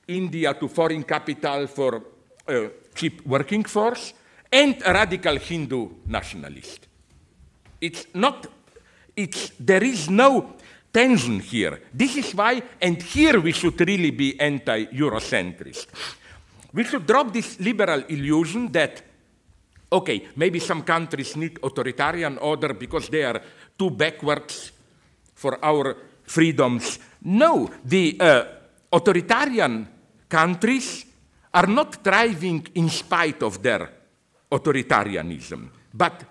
India to foreign capital for uh, cheap working force, and a radical Hindu nationalist. It's not, it's, there is no tension here. This is why, and here we should really be anti-Eurocentrist. We should drop this liberal illusion that Okay, maybe some countries need authoritarian order because they are too backwards for our freedoms. No, the uh, authoritarian countries are not thriving in spite of their authoritarianism, but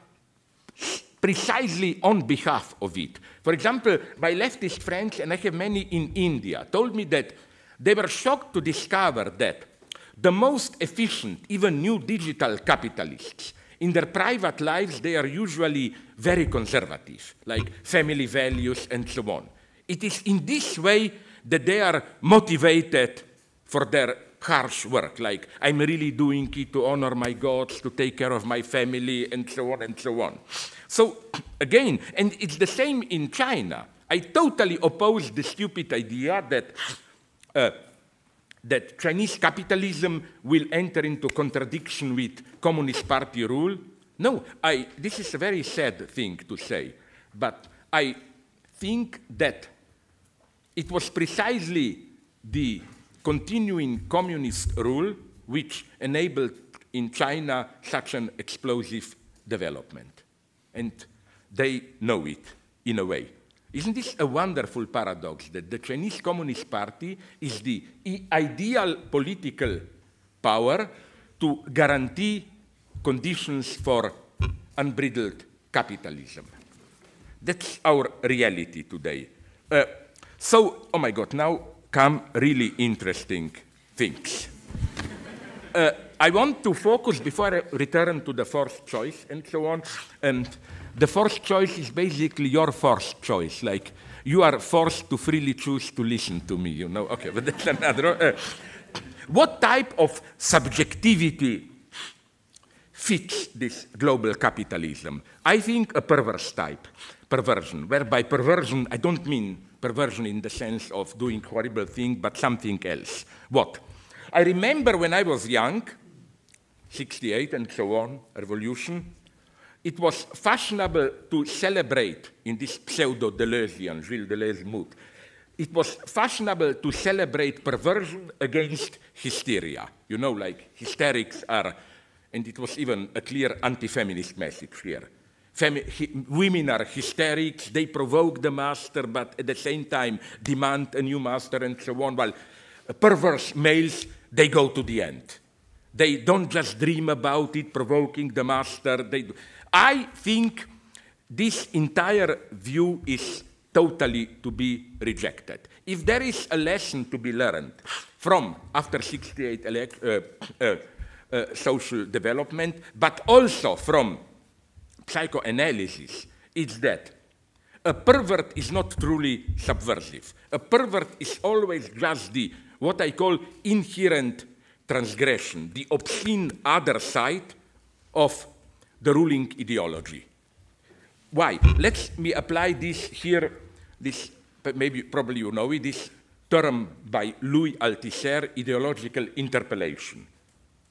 precisely on behalf of it. For example, my leftist friends, and I have many in India, told me that they were shocked to discover that the most efficient, even new digital capitalists, in their private lives, they are usually very conservative, like family values and so on. It is in this way that they are motivated for their harsh work, like I'm really doing it to honor my gods, to take care of my family, and so on and so on. So, again, and it's the same in China. I totally oppose the stupid idea that uh, that Chinese capitalism will enter into contradiction with Communist Party rule. No, I, this is a very sad thing to say, but I think that it was precisely the continuing communist rule which enabled in China such an explosive development. And they know it in a way. Isn't this a wonderful paradox that the Chinese Communist Party is the ideal political power to guarantee conditions for unbridled capitalism? That's our reality today. Uh, so, oh my God, now come really interesting things. Uh, I want to focus before I return to the first choice and so on. And the first choice is basically your first choice. Like you are forced to freely choose to listen to me, you know. Okay, but that's another. Uh, what type of subjectivity fits this global capitalism? I think a perverse type, perversion, whereby perversion, I don't mean perversion in the sense of doing horrible thing, but something else. What? I remember when I was young, 68 and so on, revolution, it was fashionable to celebrate in this pseudo Deleuzian, Gilles Deleuze mood. It was fashionable to celebrate perversion against hysteria. You know, like hysterics are, and it was even a clear anti feminist message here. Women are hysterics, they provoke the master, but at the same time demand a new master and so on. While perverse males, they go to the end. They don't just dream about it, provoking the master. They do. I think this entire view is totally to be rejected. If there is a lesson to be learned from after 68 elect, uh, uh, uh, social development, but also from psychoanalysis is that a pervert is not truly subversive. A pervert is always just the, what I call inherent transgression, the obscene other side of the ruling ideology. Why? Let me apply this here, this, maybe probably you know it, this term by Louis Althusser, ideological interpellation.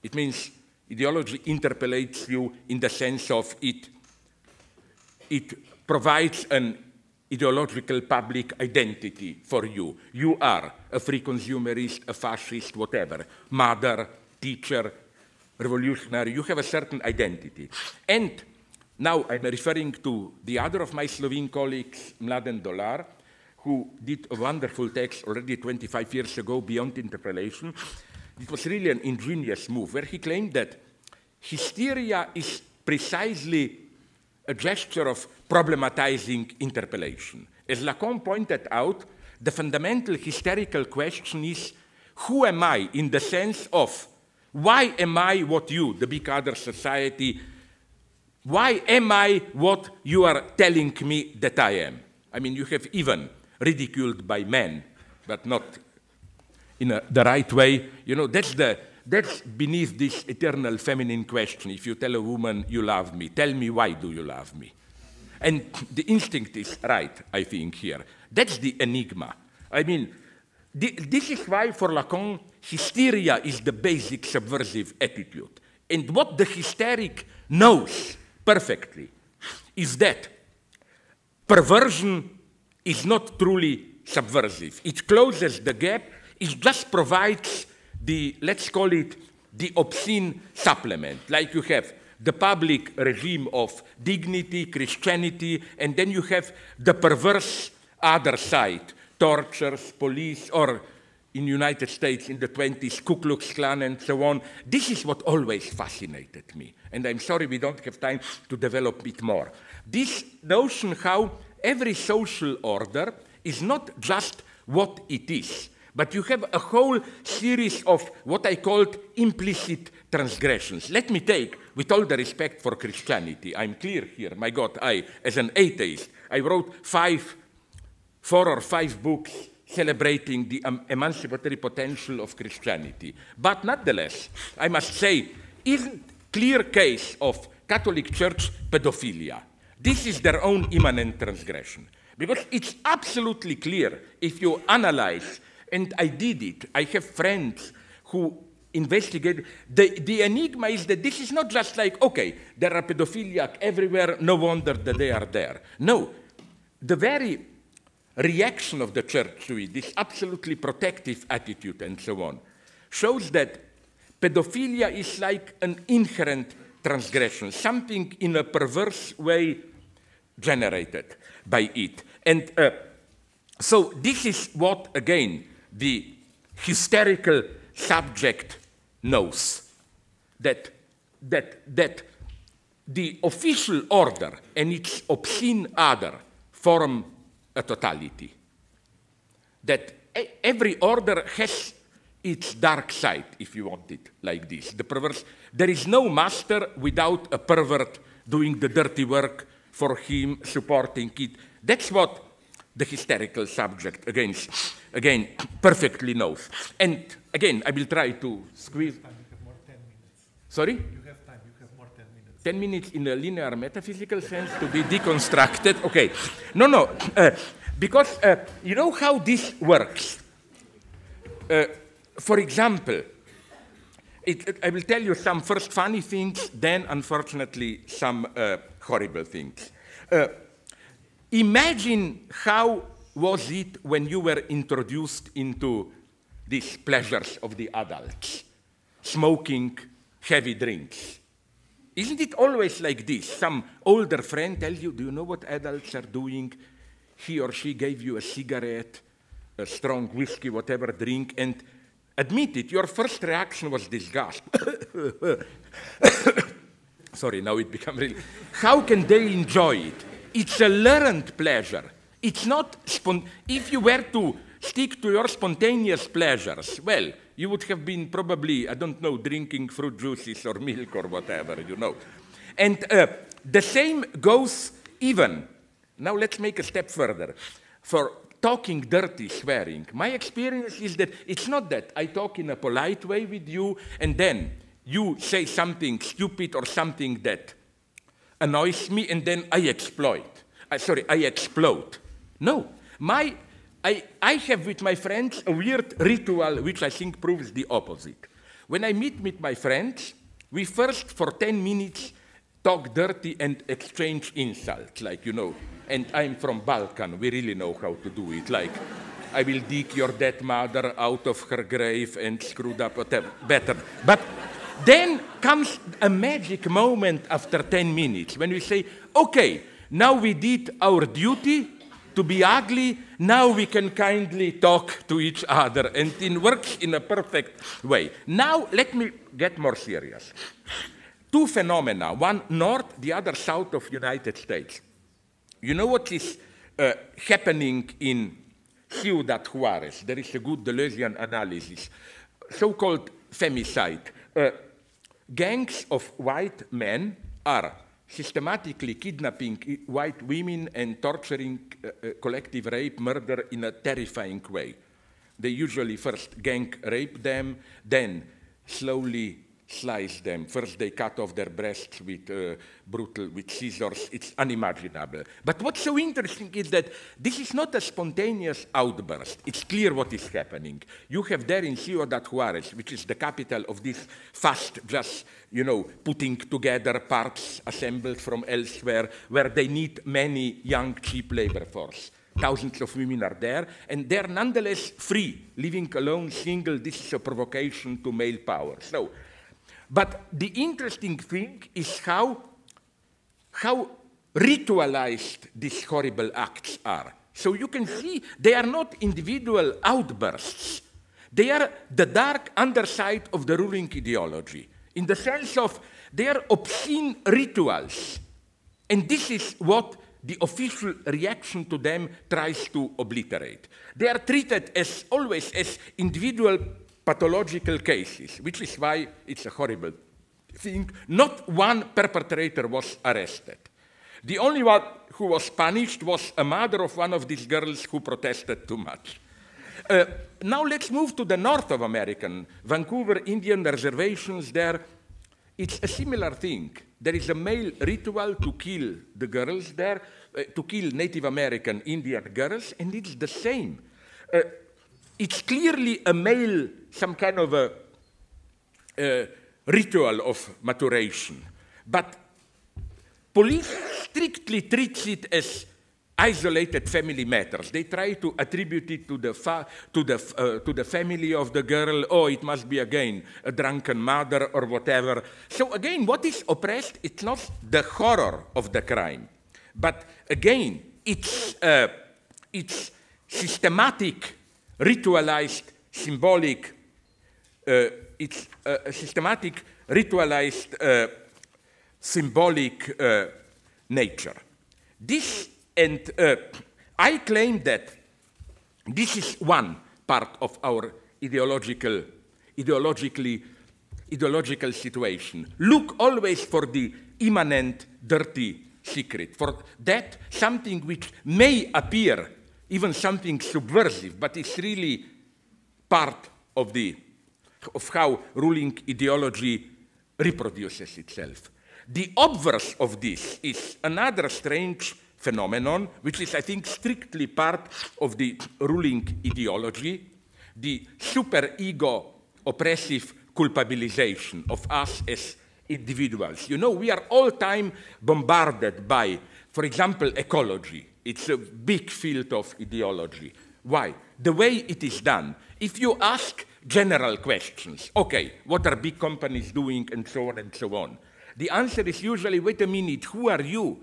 It means ideology interpellates you in the sense of it it provides an ideological public identity for you. You are a free consumerist, a fascist, whatever, mother, teacher, revolutionary. You have a certain identity. And now I'm referring to the other of my Slovene colleagues, Mladen Dolar, who did a wonderful text already 25 years ago, Beyond Interpellation. It was really an ingenious move where he claimed that hysteria is precisely a gesture of problematizing interpellation. As Lacan pointed out, the fundamental hysterical question is who am I in the sense of why am I what you, the big other society, why am I what you are telling me that I am? I mean, you have even ridiculed by men, but not in a, the right way. You know, that's the that's beneath this eternal feminine question. If you tell a woman you love me, tell me why do you love me? And the instinct is right, I think, here. That's the enigma. I mean, this is why for Lacan, hysteria is the basic subversive attitude. And what the hysteric knows perfectly is that perversion is not truly subversive. It closes the gap, it just provides the, let's call it, the obscene supplement, like you have the public regime of dignity, Christianity, and then you have the perverse other side, tortures, police, or in the United States in the 20s, Ku Klux Klan and so on. This is what always fascinated me. And I'm sorry we don't have time to develop it more. This notion how every social order is not just what it is, but you have a whole series of what I called implicit transgressions. Let me take, with all the respect for Christianity, I'm clear here, my God, I, as an atheist, I wrote five, four or five books celebrating the um, emancipatory potential of Christianity. But nonetheless, I must say, isn't clear case of Catholic Church pedophilia. This is their own immanent transgression. Because it's absolutely clear if you analyze and I did it. I have friends who investigate. The, the enigma is that this is not just like, okay, there are pedophiliac everywhere, no wonder that they are there. No, the very reaction of the church to it, this absolutely protective attitude and so on, shows that pedophilia is like an inherent transgression, something in a perverse way generated by it. And uh, so this is what, again, the hysterical subject knows that, that, that the official order and its obscene other form a totality. That every order has its dark side, if you want it like this. The perverse, there is no master without a pervert doing the dirty work for him, supporting it. That's what the hysterical subject against, again perfectly knows. And again, I will try to squeeze. Sorry? You have time, you have more 10 minutes. 10 minutes in a linear metaphysical sense to be deconstructed. Okay. No, no. Uh, because uh, you know how this works. Uh, for example, it, it, I will tell you some first funny things, then unfortunately some uh, horrible things. Imagine how was it when you were introduced into these pleasures of the adults, smoking heavy drinks. Isn't it always like this? Some older friend tells you, do you know what adults are doing? He or she gave you a cigarette, a strong whiskey, whatever drink, and admit it, your first reaction was disgust. Sorry, now it become really. How can they enjoy it? It's a learned pleasure. It's not, spon- if you were to stick to your spontaneous pleasures, well, you would have been probably, I don't know, drinking fruit juices or milk or whatever, you know. And uh, the same goes even. Now let's make a step further. For talking dirty, swearing, my experience is that it's not that I talk in a polite way with you and then you say something stupid or something that annoys me and then I exploit. I, sorry, I explode. No, my, I, I have with my friends a weird ritual which I think proves the opposite. When I meet with my friends, we first for 10 minutes talk dirty and exchange insults, like, you know, and I'm from Balkan, we really know how to do it, like, I will dig your dead mother out of her grave and screwed up whatever, better. But then comes a magic moment after 10 minutes when we say, okay, now we did our duty, to be ugly, now we can kindly talk to each other, and it works in a perfect way. Now, let me get more serious. Two phenomena, one north, the other south of the United States. You know what is uh, happening in Ciudad Juarez? There is a good Deleuzian analysis, so-called femicide. Uh, gangs of white men are systematically kidnapping white women and torturing uh, uh, collective rape, murder in a terrifying way. They usually first gang rape them, then slowly slice them. First, they cut off their breasts with uh, brutal, with scissors. It's unimaginable. But what's so interesting is that this is not a spontaneous outburst. It's clear what is happening. You have there in Ciudad Juarez, which is the capital of this fast, just, you know, putting together parts assembled from elsewhere, where they need many young, cheap labor force. Thousands of women are there, and they're nonetheless free, living alone, single. This is a provocation to male power. So but the interesting thing is how, how ritualized these horrible acts are. So you can see they are not individual outbursts. They are the dark underside of the ruling ideology, in the sense of they are obscene rituals. And this is what the official reaction to them tries to obliterate. They are treated as always as individual pathological cases, which is why it's a horrible thing. Not one perpetrator was arrested. The only one who was punished was a mother of one of these girls who protested too much. Uh, now let's move to the north of American, Vancouver Indian reservations there. It's a similar thing. There is a male ritual to kill the girls there, uh, to kill Native American Indian girls, and it's the same. Uh, it's clearly a male, some kind of a, a ritual of maturation. But police strictly treats it as isolated family matters. They try to attribute it to the, to, the, uh, to the family of the girl. Oh, it must be again a drunken mother or whatever. So again, what is oppressed? It's not the horror of the crime, but again, it's, uh, it's systematic ritualized, symbolic, Eh, it's a eh, systematic, ritualized, uh, symbolic nature. This, and I claim that this is one part of our ideological, ideologically, ideological situation. Look always for the immanent, dirty secret, for that something which may appear even something subversive, but it's really part of, the, of how ruling ideology reproduces itself. The obverse of this is another strange phenomenon, which is, I think, strictly part of the ruling ideology, the superego oppressive culpabilization of us as individuals. You know, we are all time bombarded by, for example, ecology. It's a big field of ideology. Why? The way it is done. If you ask general questions, okay, what are big companies doing, and so on and so on, the answer is usually, wait a minute, who are you?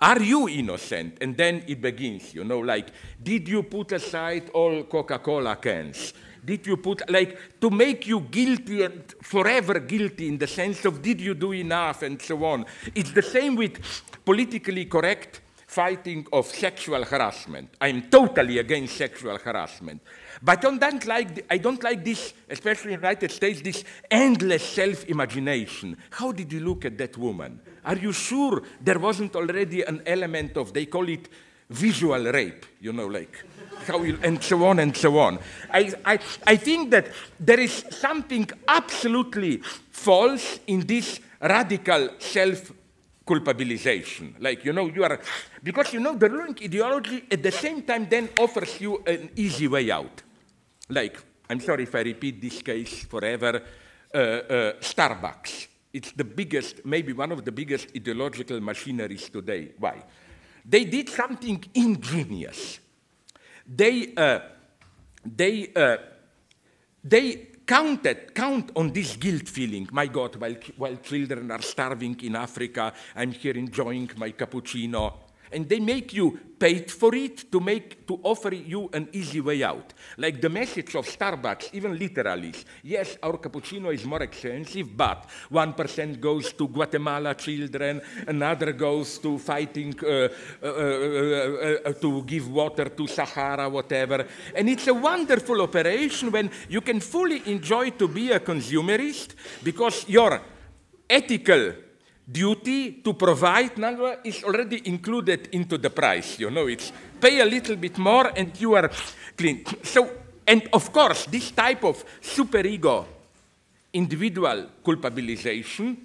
Are you innocent? And then it begins, you know, like, did you put aside all Coca Cola cans? Did you put, like, to make you guilty and forever guilty in the sense of did you do enough and so on? It's the same with politically correct fighting of sexual harassment. I'm totally against sexual harassment. But I don't like, I don't like this, especially in the United States, this endless self-imagination. How did you look at that woman? Are you sure there wasn't already an element of, they call it visual rape, you know, like, how you, and so on and so on. I, I, I think that there is something absolutely false in this radical self culpabilization. Like, you know, you are, because you know, the ruling ideology at the same time then offers you an easy way out. Like, I'm sorry if I repeat this case forever, uh, uh, Starbucks. It's the biggest, maybe one of the biggest ideological machineries today. Why? They did something ingenious. They, uh, they, uh, they counted, count on this guilt feeling. My God, while, while children are starving in Africa, I'm here enjoying my cappuccino and they make you pay for it to make to offer you an easy way out. Like the message of Starbucks, even literally, yes, our cappuccino is more expensive, but one percent goes to Guatemala children, another goes to fighting uh, uh, uh, uh, uh to give water to Sahara, whatever. And it's a wonderful operation when you can fully enjoy to be a consumerist because your ethical duty to provide is already included into the price. You know, it's pay a little bit more and you are clean. So, and of course, this type of superego individual culpabilization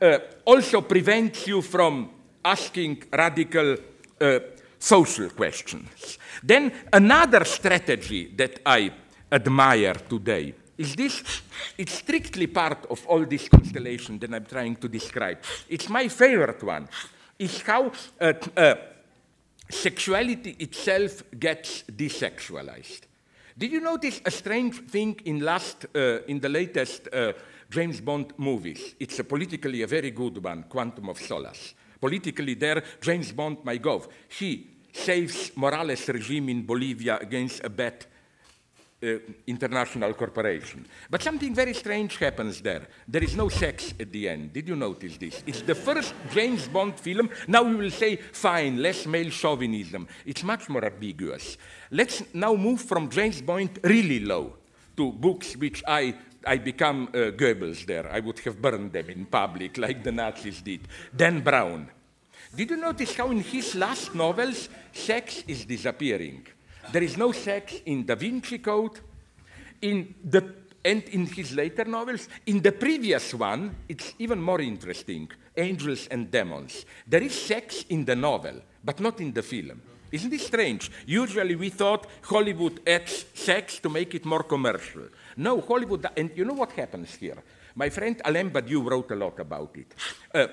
uh, also prevents you from asking radical uh, social questions. Then another strategy that I admire today is this, it's strictly part of all this constellation that I'm trying to describe. It's my favorite one, is how uh, uh, sexuality itself gets desexualized. Did you notice a strange thing in, last, uh, in the latest uh, James Bond movies? It's a politically a very good one, Quantum of Solace. Politically there, James Bond, my God, he saves Morales' regime in Bolivia against a bet uh, international corporation. But something very strange happens there. There is no sex at the end. Did you notice this? It's the first James Bond film. Now we will say, fine, less male chauvinism. It's much more ambiguous. Let's now move from James Bond really low to books which I I become uh, Goebbels there. I would have burned them in public like the Nazis did. Dan Brown. Did you notice how in his last novels, sex is disappearing? There is no sex in Da Vinci Code, in the, and in his later novels. In the previous one, it's even more interesting, Angels and Demons. There is sex in the novel, but not in the film. Isn't this strange? Usually we thought Hollywood adds sex to make it more commercial. No, Hollywood, and you know what happens here? My friend Alain Badiou wrote a lot about it. Uh,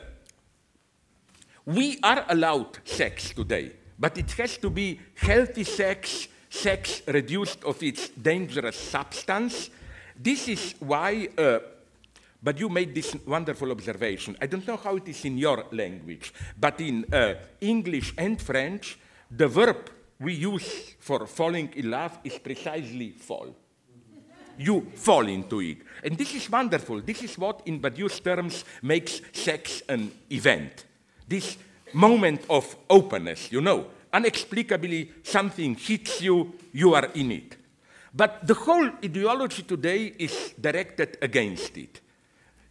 we are allowed sex today but it has to be healthy sex, sex reduced of its dangerous substance. This is why, uh, but you made this wonderful observation. I don't know how it is in your language, but in uh, English and French, the verb we use for falling in love is precisely fall. You fall into it. And this is wonderful. This is what, in Badiou's terms, makes sex an event. This moment of openness, you know. Unexplicably, something hits you, you are in it. But the whole ideology today is directed against it.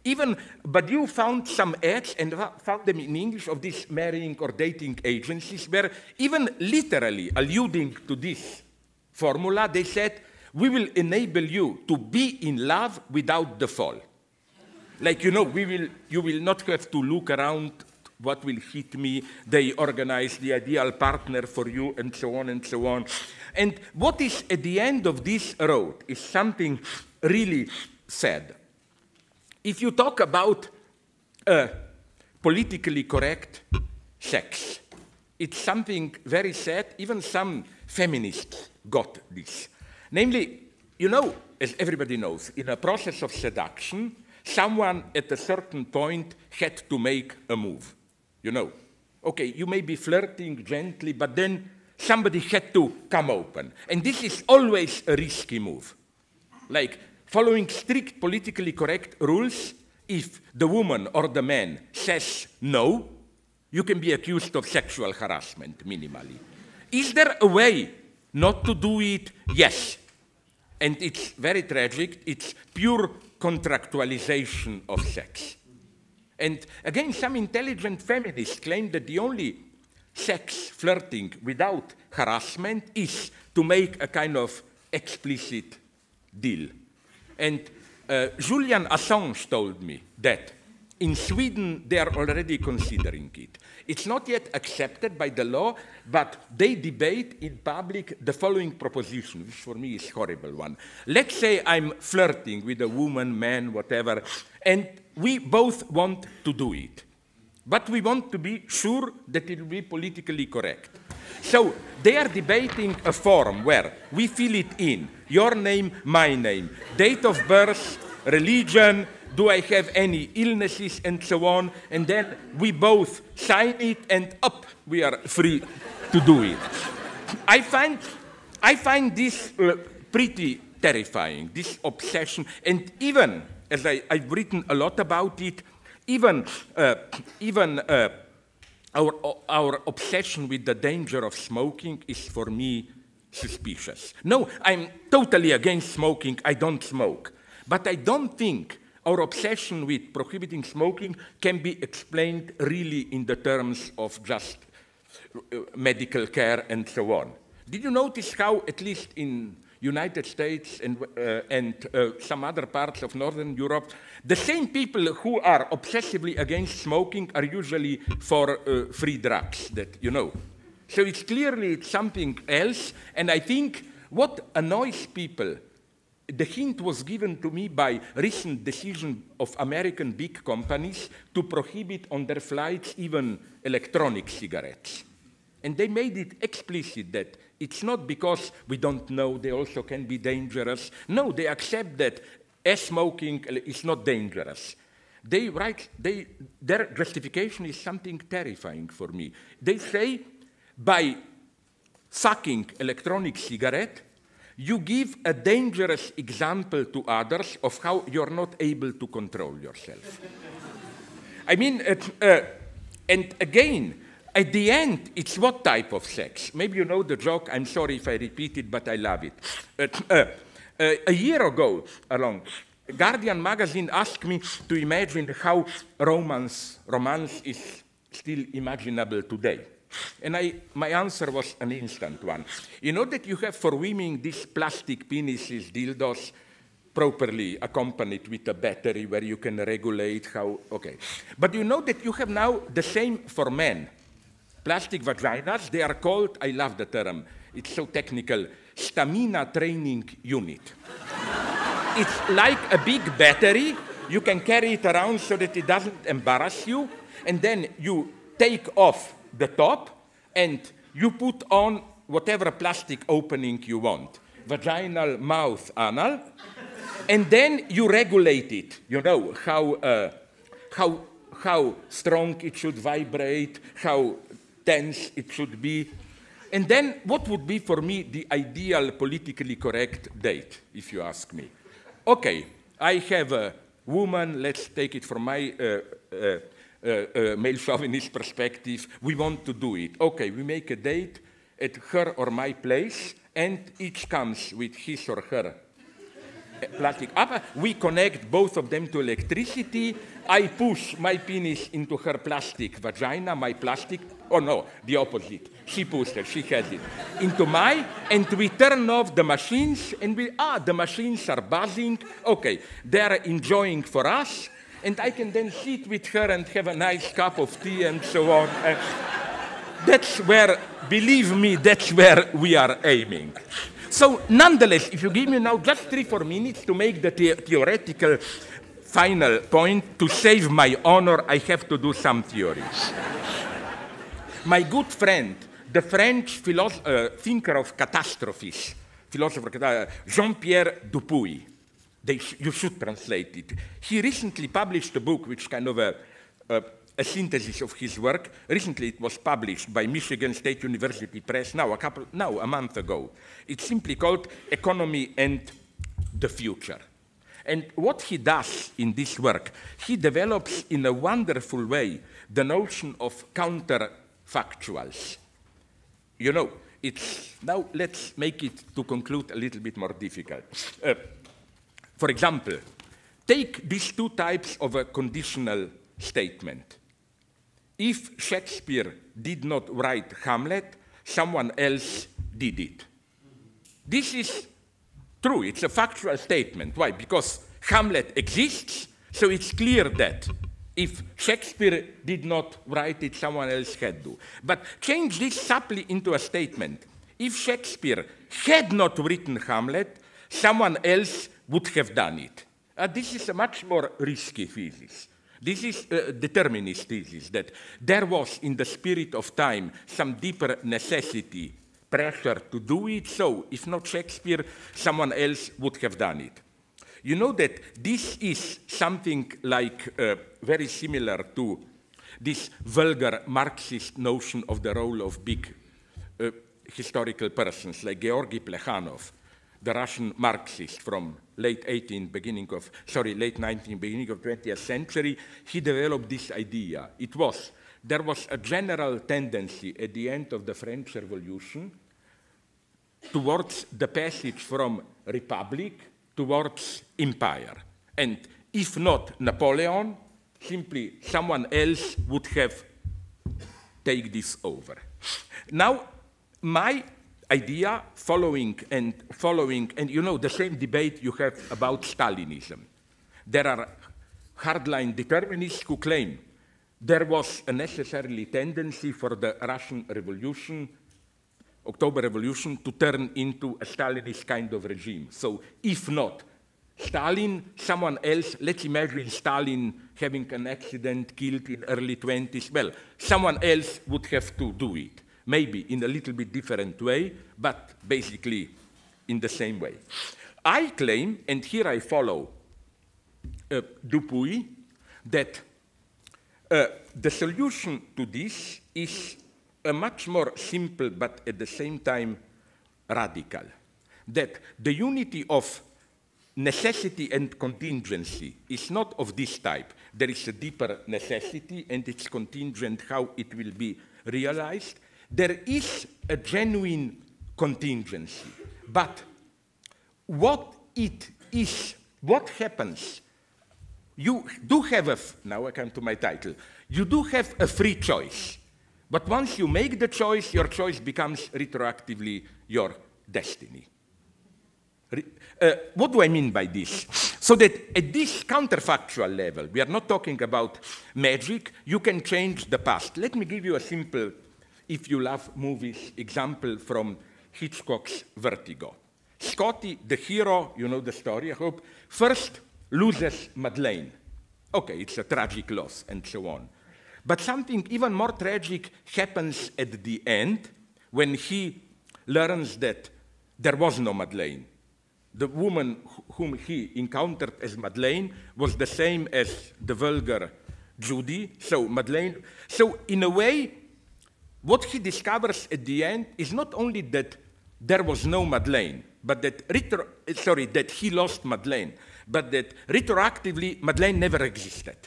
Even, but you found some ads and found them in English of these marrying or dating agencies where even literally alluding to this formula, they said, we will enable you to be in love without the fall. Like, you know, we will, you will not have to look around what will hit me, they organize the ideal partner for you, and so on and so on. And what is at the end of this road is something really sad. if you talk about uh, politically correct sex, it's something very sad. Even some feminists got this. Namely, you know, as everybody knows, in a process of seduction, someone at a certain point had to make a move. You know, okay, you may be flirting gently, but then somebody had to come open. And this is always a risky move. Like following strict politically correct rules, if the woman or the man says no, you can be accused of sexual harassment minimally. Is there a way not to do it? Yes. And it's very tragic. It's pure contractualization of sex. And again, some intelligent feminists claim that the only sex flirting without harassment is to make a kind of explicit deal. And uh, Julian Assange told me that in Sweden they are already considering it. It's not yet accepted by the law, but they debate in public the following proposition, which for me is a horrible one. Let's say I'm flirting with a woman, man, whatever, and we both want to do it. But we want to be sure that it will be politically correct. So they are debating a form where we fill it in your name, my name, date of birth, religion, do I have any illnesses, and so on. And then we both sign it, and up, we are free to do it. I find, I find this uh, pretty terrifying, this obsession, and even, as I, have written a lot about it, even, uh, even uh, our, our obsession with the danger of smoking is for me suspicious. No, I'm totally against smoking, I don't smoke. But I don't think our obsession with prohibiting smoking can be explained really in the terms of just uh, medical care and so on. Did you notice how, at least in United States and, uh, and uh, some other parts of Northern Europe, the same people who are obsessively against smoking are usually for uh, free drugs, that you know. So it's clearly something else, and I think what annoys people the hint was given to me by recent decision of American big companies to prohibit on their flights even electronic cigarettes. And they made it explicit that it's not because we don't know they also can be dangerous. No, they accept that smoking is not dangerous. They write, they, their justification is something terrifying for me. They say by sucking electronic cigarette, you give a dangerous example to others of how you're not able to control yourself. I mean, uh, and again, at the end, it's what type of sex? Maybe you know the joke, I'm sorry if I repeat it, but I love it. Uh, uh, a year ago, along, Guardian magazine asked me to imagine how romance, romance is still imaginable today. And I, my answer was an instant one. You know that you have for women these plastic penises, dildos, properly accompanied with a battery where you can regulate how, okay. But you know that you have now the same for men. Plastic vaginas, they are called, I love the term, it's so technical, stamina training unit. it's like a big battery, you can carry it around so that it doesn't embarrass you, and then you take off the top and you put on whatever plastic opening you want vaginal, mouth, anal, and then you regulate it. You know how, uh, how, how strong it should vibrate, how tense it should be. And then, what would be for me the ideal politically correct date, if you ask me? Okay, I have a woman, let's take it from my uh, uh, uh, uh, male chauvinist perspective, we want to do it. Okay, we make a date at her or my place, and each comes with his or her plastic up. We connect both of them to electricity. I push my penis into her plastic vagina, my plastic, oh no, the opposite. She pushed it, she has it, into my, and we turn off the machines, and we, ah, the machines are buzzing. Okay, they're enjoying for us and I can then sit with her and have a nice cup of tea and so on. That's where, believe me, that's where we are aiming. So, nonetheless, if you give me now just three, four minutes to make the the theoretical final point. To save my honor, I have to do some theories. my good friend, the French uh, thinker of catastrophes, philosopher uh, Jean-Pierre Dupuy, sh- you should translate it. He recently published a book which kind of a, a, a, synthesis of his work. Recently, it was published by Michigan State University Press. Now, a couple, now a month ago. It's simply called "Economy and the Future." And what he does in this work, he develops in a wonderful way the notion of counterfactuals. You know, it's now let's make it to conclude a little bit more difficult. Uh, for example, take these two types of a conditional statement. If Shakespeare did not write Hamlet, someone else did it. This is true, it's a factual statement. Why? Because Hamlet exists, so it's clear that if Shakespeare did not write it, someone else had to. But change this subtly into a statement. If Shakespeare had not written Hamlet, someone else would have done it. Uh, this is a much more risky thesis. This is a determinist thesis that there was, in the spirit of time, some deeper necessity, pressure to do it. So, if not Shakespeare, someone else would have done it. You know that this is something like uh, very similar to this vulgar Marxist notion of the role of big uh, historical persons like Georgy Plekhanov, the Russian Marxist from late 18th, beginning of, sorry, late 19th, beginning of 20th century. He developed this idea. It was, there was a general tendency at the end of the French Revolution towards the passage from republic towards empire. And if not Napoleon, simply someone else would have take this over. Now, my idea following and following, and you know the same debate you have about Stalinism. There are hardline determinists who claim there was a necessarily tendency for the Russian Revolution, October Revolution, to turn into a Stalinist kind of regime. So, if not Stalin, someone else, let's imagine Stalin having an accident, killed in early 20s, well, someone else would have to do it. Maybe in a little bit different way, but basically in the same way. I claim, and here I follow uh, Dupuy, that uh, the solution to this is a much more simple but at the same time radical. That the unity of necessity and contingency is not of this type. There is a deeper necessity and it's contingent how it will be realized. There is a genuine contingency. But what it is, what happens, you do have a, now I come to my title, you do have a free choice. But once you make the choice, your choice becomes retroactively your destiny. Uh, what do I mean by this? So that at this counterfactual level, we are not talking about magic, you can change the past. Let me give you a simple, if you love movies, example from Hitchcock's Vertigo. Scotty, the hero, you know the story, I hope, first loses Madeleine. Okay, it's a tragic loss and so on. But something even more tragic happens at the end when he learns that there was no Madeleine the woman whom he encountered as Madeleine was the same as the vulgar Judy. So Madeleine. So in a way, what he discovers at the end is not only that there was no Madeleine, but that retro, sorry that he lost Madeleine, but that retroactively Madeleine never existed.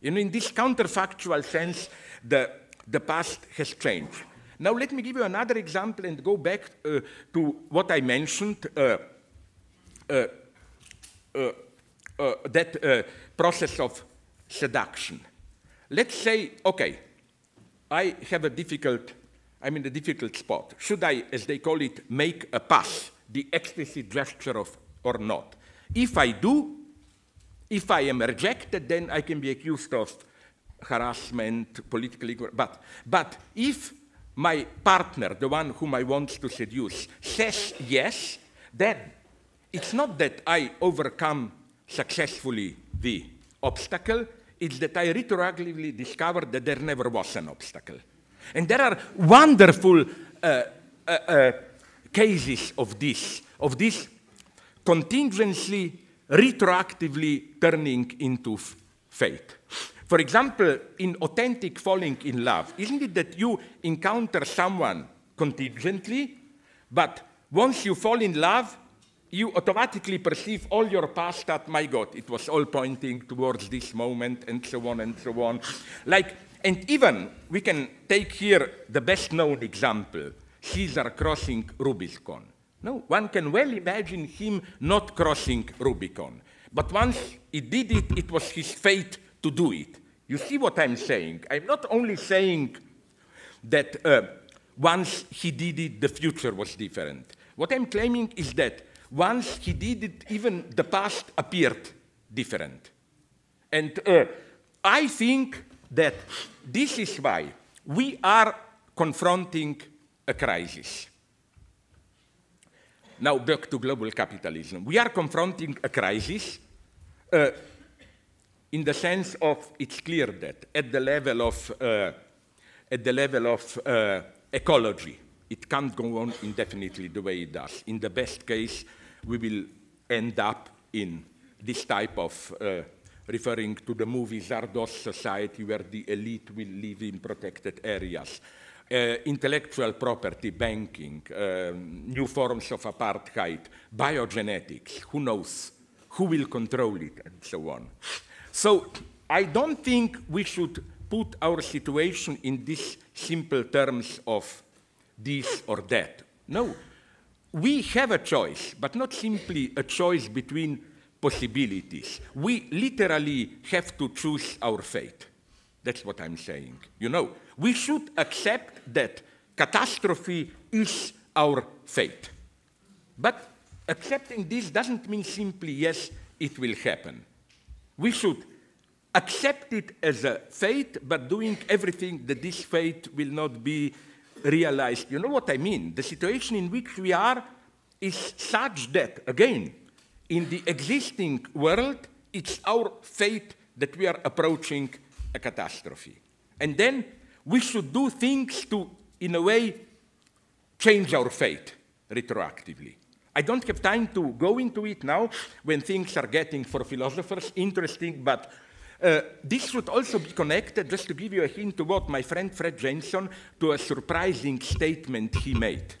You know, in this counterfactual sense, the the past has changed. Now let me give you another example and go back uh, to what I mentioned. Uh, uh, uh, uh, that process of seduction. Let's say, okay, I have a difficult, I'm in a difficult spot. Should I, as they call it, make a pass, the explicit gesture of, or not? If I do, if I am rejected, then I can be accused of harassment, politically, but, but if my partner, the one whom I want to seduce, says yes, then it's not that I overcome successfully the obstacle is that I retroactively discovered that there never was an obstacle. And there are wonderful uh, uh, uh, cases of this, of this contingency retroactively turning into fate. For example, in authentic falling in love, isn't it that you encounter someone contingently, but once you fall in love, you automatically perceive all your past that, my God, it was all pointing towards this moment, and so on and so on. Like, and even we can take here the best known example Caesar crossing Rubicon. No, one can well imagine him not crossing Rubicon. But once he did it, it was his fate to do it. You see what I'm saying? I'm not only saying that uh, once he did it, the future was different. What I'm claiming is that once he did it, even the past appeared different. And uh, I think that this is why we are confronting a crisis. Now, back to global capitalism. We are confronting a crisis uh, in the sense of it's clear that at the level of, uh, at the level of uh, ecology, it can't go on indefinitely the way it does. In the best case, we will end up in this type of uh, referring to the movie Zardoz society where the elite will live in protected areas. Uh, intellectual property, banking, uh, new forms of apartheid, biogenetics, who knows, who will control it, and so on. So I don't think we should put our situation in these simple terms of this or that. No, we have a choice, but not simply a choice between possibilities. We literally have to choose our fate. That's what I'm saying. You know, we should accept that catastrophe is our fate. But accepting this doesn't mean simply, yes, it will happen. We should accept it as a fate, but doing everything that this fate will not be realized. You know what I mean? The situation in which we are is such that, again, in the existing world, it's our fate that we are approaching a catastrophe. And then we should do things to, in a way, change our fate retroactively. I don't have time to go into it now when things are getting, for philosophers, interesting, but uh, this should also be connected, just to give you a hint to what my friend Fred Jameson, to a surprising statement he made.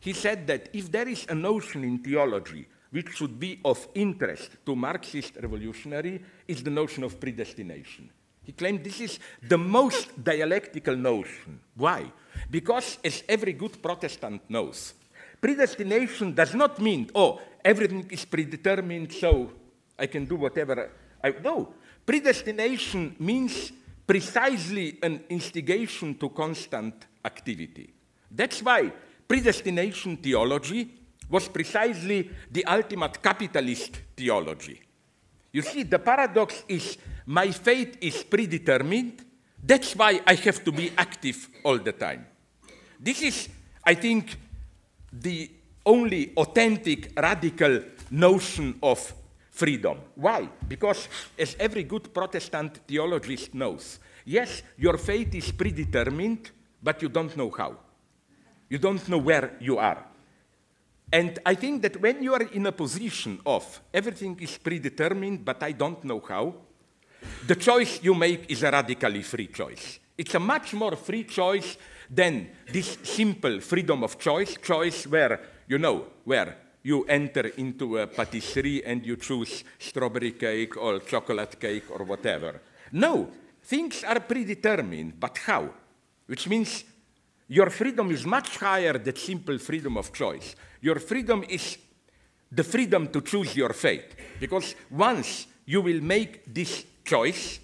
He said that if there is a notion in theology which should be of interest to Marxist revolutionary, is the notion of predestination. He claimed this is the most dialectical notion. Why? Because, as every good Protestant knows, predestination does not mean, oh, everything is predetermined, so I can do whatever I. No, Predestination means precisely an instigation to constant activity. That's why predestination theology was precisely the ultimate capitalist theology. You see, the paradox is my fate is predetermined, that's why I have to be active all the time. This is, I think, the only authentic radical notion of freedom. Why? Because, as every good Protestant theologist knows, yes, your fate is predetermined, but you don't know how. You don't know where you are. And I think that when you are in a position of everything is predetermined, but I don't know how, the choice you make is a radically free choice. It's a much more free choice than this simple freedom of choice, choice where, you know, where you enter into a patisserie and you choose strawberry cake or chocolate cake or whatever. No, things are predetermined, but how? Which means your freedom is much higher than simple freedom of choice. Your freedom is the freedom to choose your fate. Because once you will make this choice,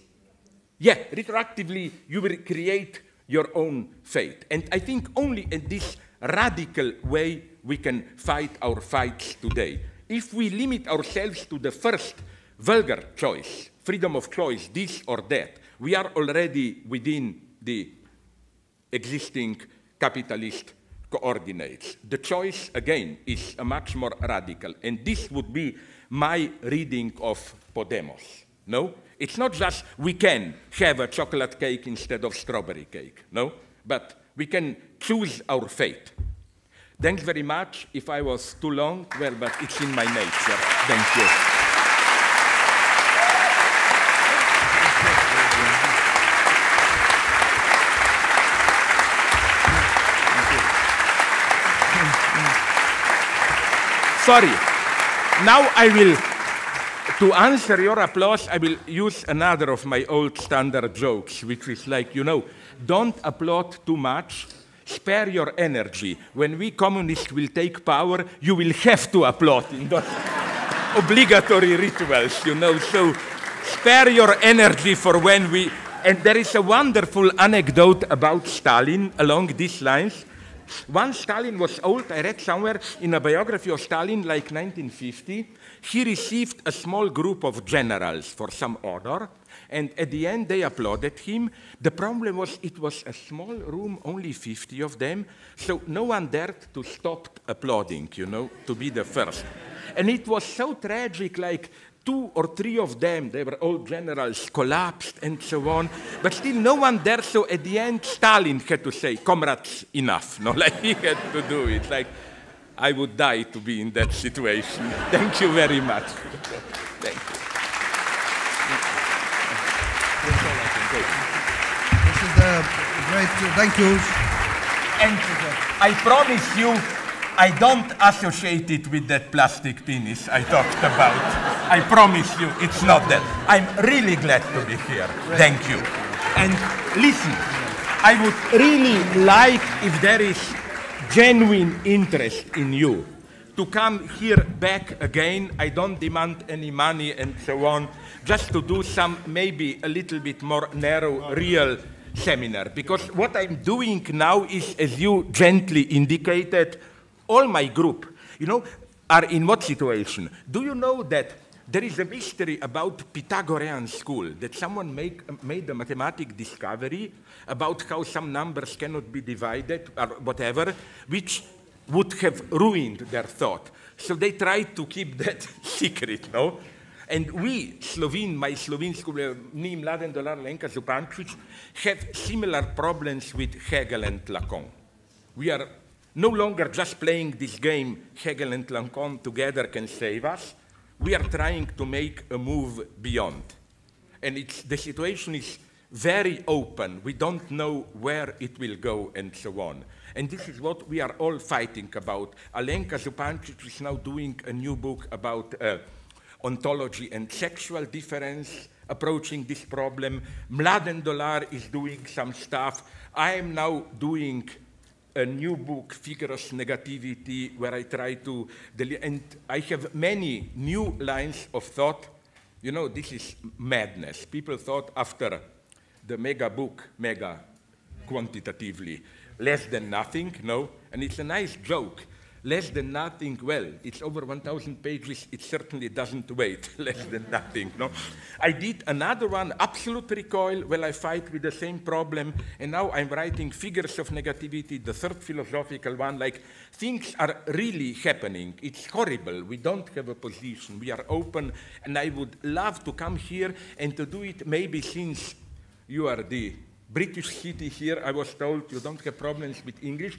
yeah, retroactively you will create your own fate. And I think only in this radical way we can fight our fights today. If we limit ourselves to the first vulgar choice, freedom of choice, this or that, we are already within the existing capitalist coordinates. The choice, again, is a much more radical, and this would be my reading of Podemos. No? It's not just we can have a chocolate cake instead of strawberry cake. No? But we can choose our fate. Thanks very much. If I was too long, well, but it's in my nature. Thank you. Sorry. Now I will, to answer your applause, I will use another of my old standard jokes, which is like, you know, don't applaud too much, spare your energy. When we communists will take power, you will have to applaud in those obligatory rituals, you know. So spare your energy for when we. And there is a wonderful anecdote about Stalin along these lines. Once Stalin was old, I read somewhere in a biography of Stalin, like 1950, he received a small group of generals for some order, and at the end they applauded him. The problem was it was a small room, only 50 of them, so no one dared to stop applauding, you know, to be the first. And it was so tragic, like two or three of them, they were all generals, collapsed and so on. But still, no one there. So at the end, Stalin had to say, comrades, enough. No, like he had to do it. Like, I would die to be in that situation. Thank you very much. Thank you. Great, uh, thank you. And I promise you, I don't associate it with that plastic penis I talked about. I promise you, it's not that. I'm really glad to be here. Thank you. And listen, I would really like if there is genuine interest in you to come here back again. I don't demand any money and so on, just to do some maybe a little bit more narrow, real seminar. Because what I'm doing now is, as you gently indicated, all my group, you know, are in what situation? Do you know that there is a mystery about Pythagorean school, that someone make, made a mathematic discovery about how some numbers cannot be divided or whatever, which would have ruined their thought. So they tried to keep that secret, no? And we, Slovene, my Slovene school, ni Mladen Dolar Lenka Zupančič, have similar problems with Hegel and Lacan. We are no longer just playing this game, Hegel and Lacan together can save us. We are trying to make a move beyond. And the situation is very open. We don't know where it will go and so on. And this is what we are all fighting about. Alenka Zupančič is now doing a new book about uh, ontology and sexual difference, approaching this problem. Mladen Dolar is doing some stuff. I am now doing a new book, Figures Negativity, where I try to, and I have many new lines of thought. You know, this is madness. People thought after the mega book, mega quantitatively, less than nothing, no? And it's a nice joke less than nothing, well, it's over 1,000 pages, it certainly doesn't wait, less than nothing, no? I did another one, Absolute Recoil, where I fight with the same problem, and now I'm writing Figures of Negativity, the third philosophical one, like, things are really happening. It's horrible. We don't have a position. We are open, and I would love to come here and to do it maybe since you are the British city here, I was told you don't have problems with English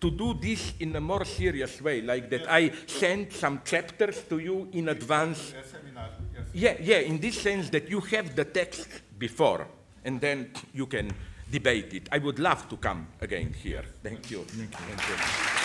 to do this in a more serious way, like that I send some chapters to you in advance. Yeah, yeah, in this sense that you have the text before, and then you can debate it. I would love to come again here. Thank you. Thank you. Thank you.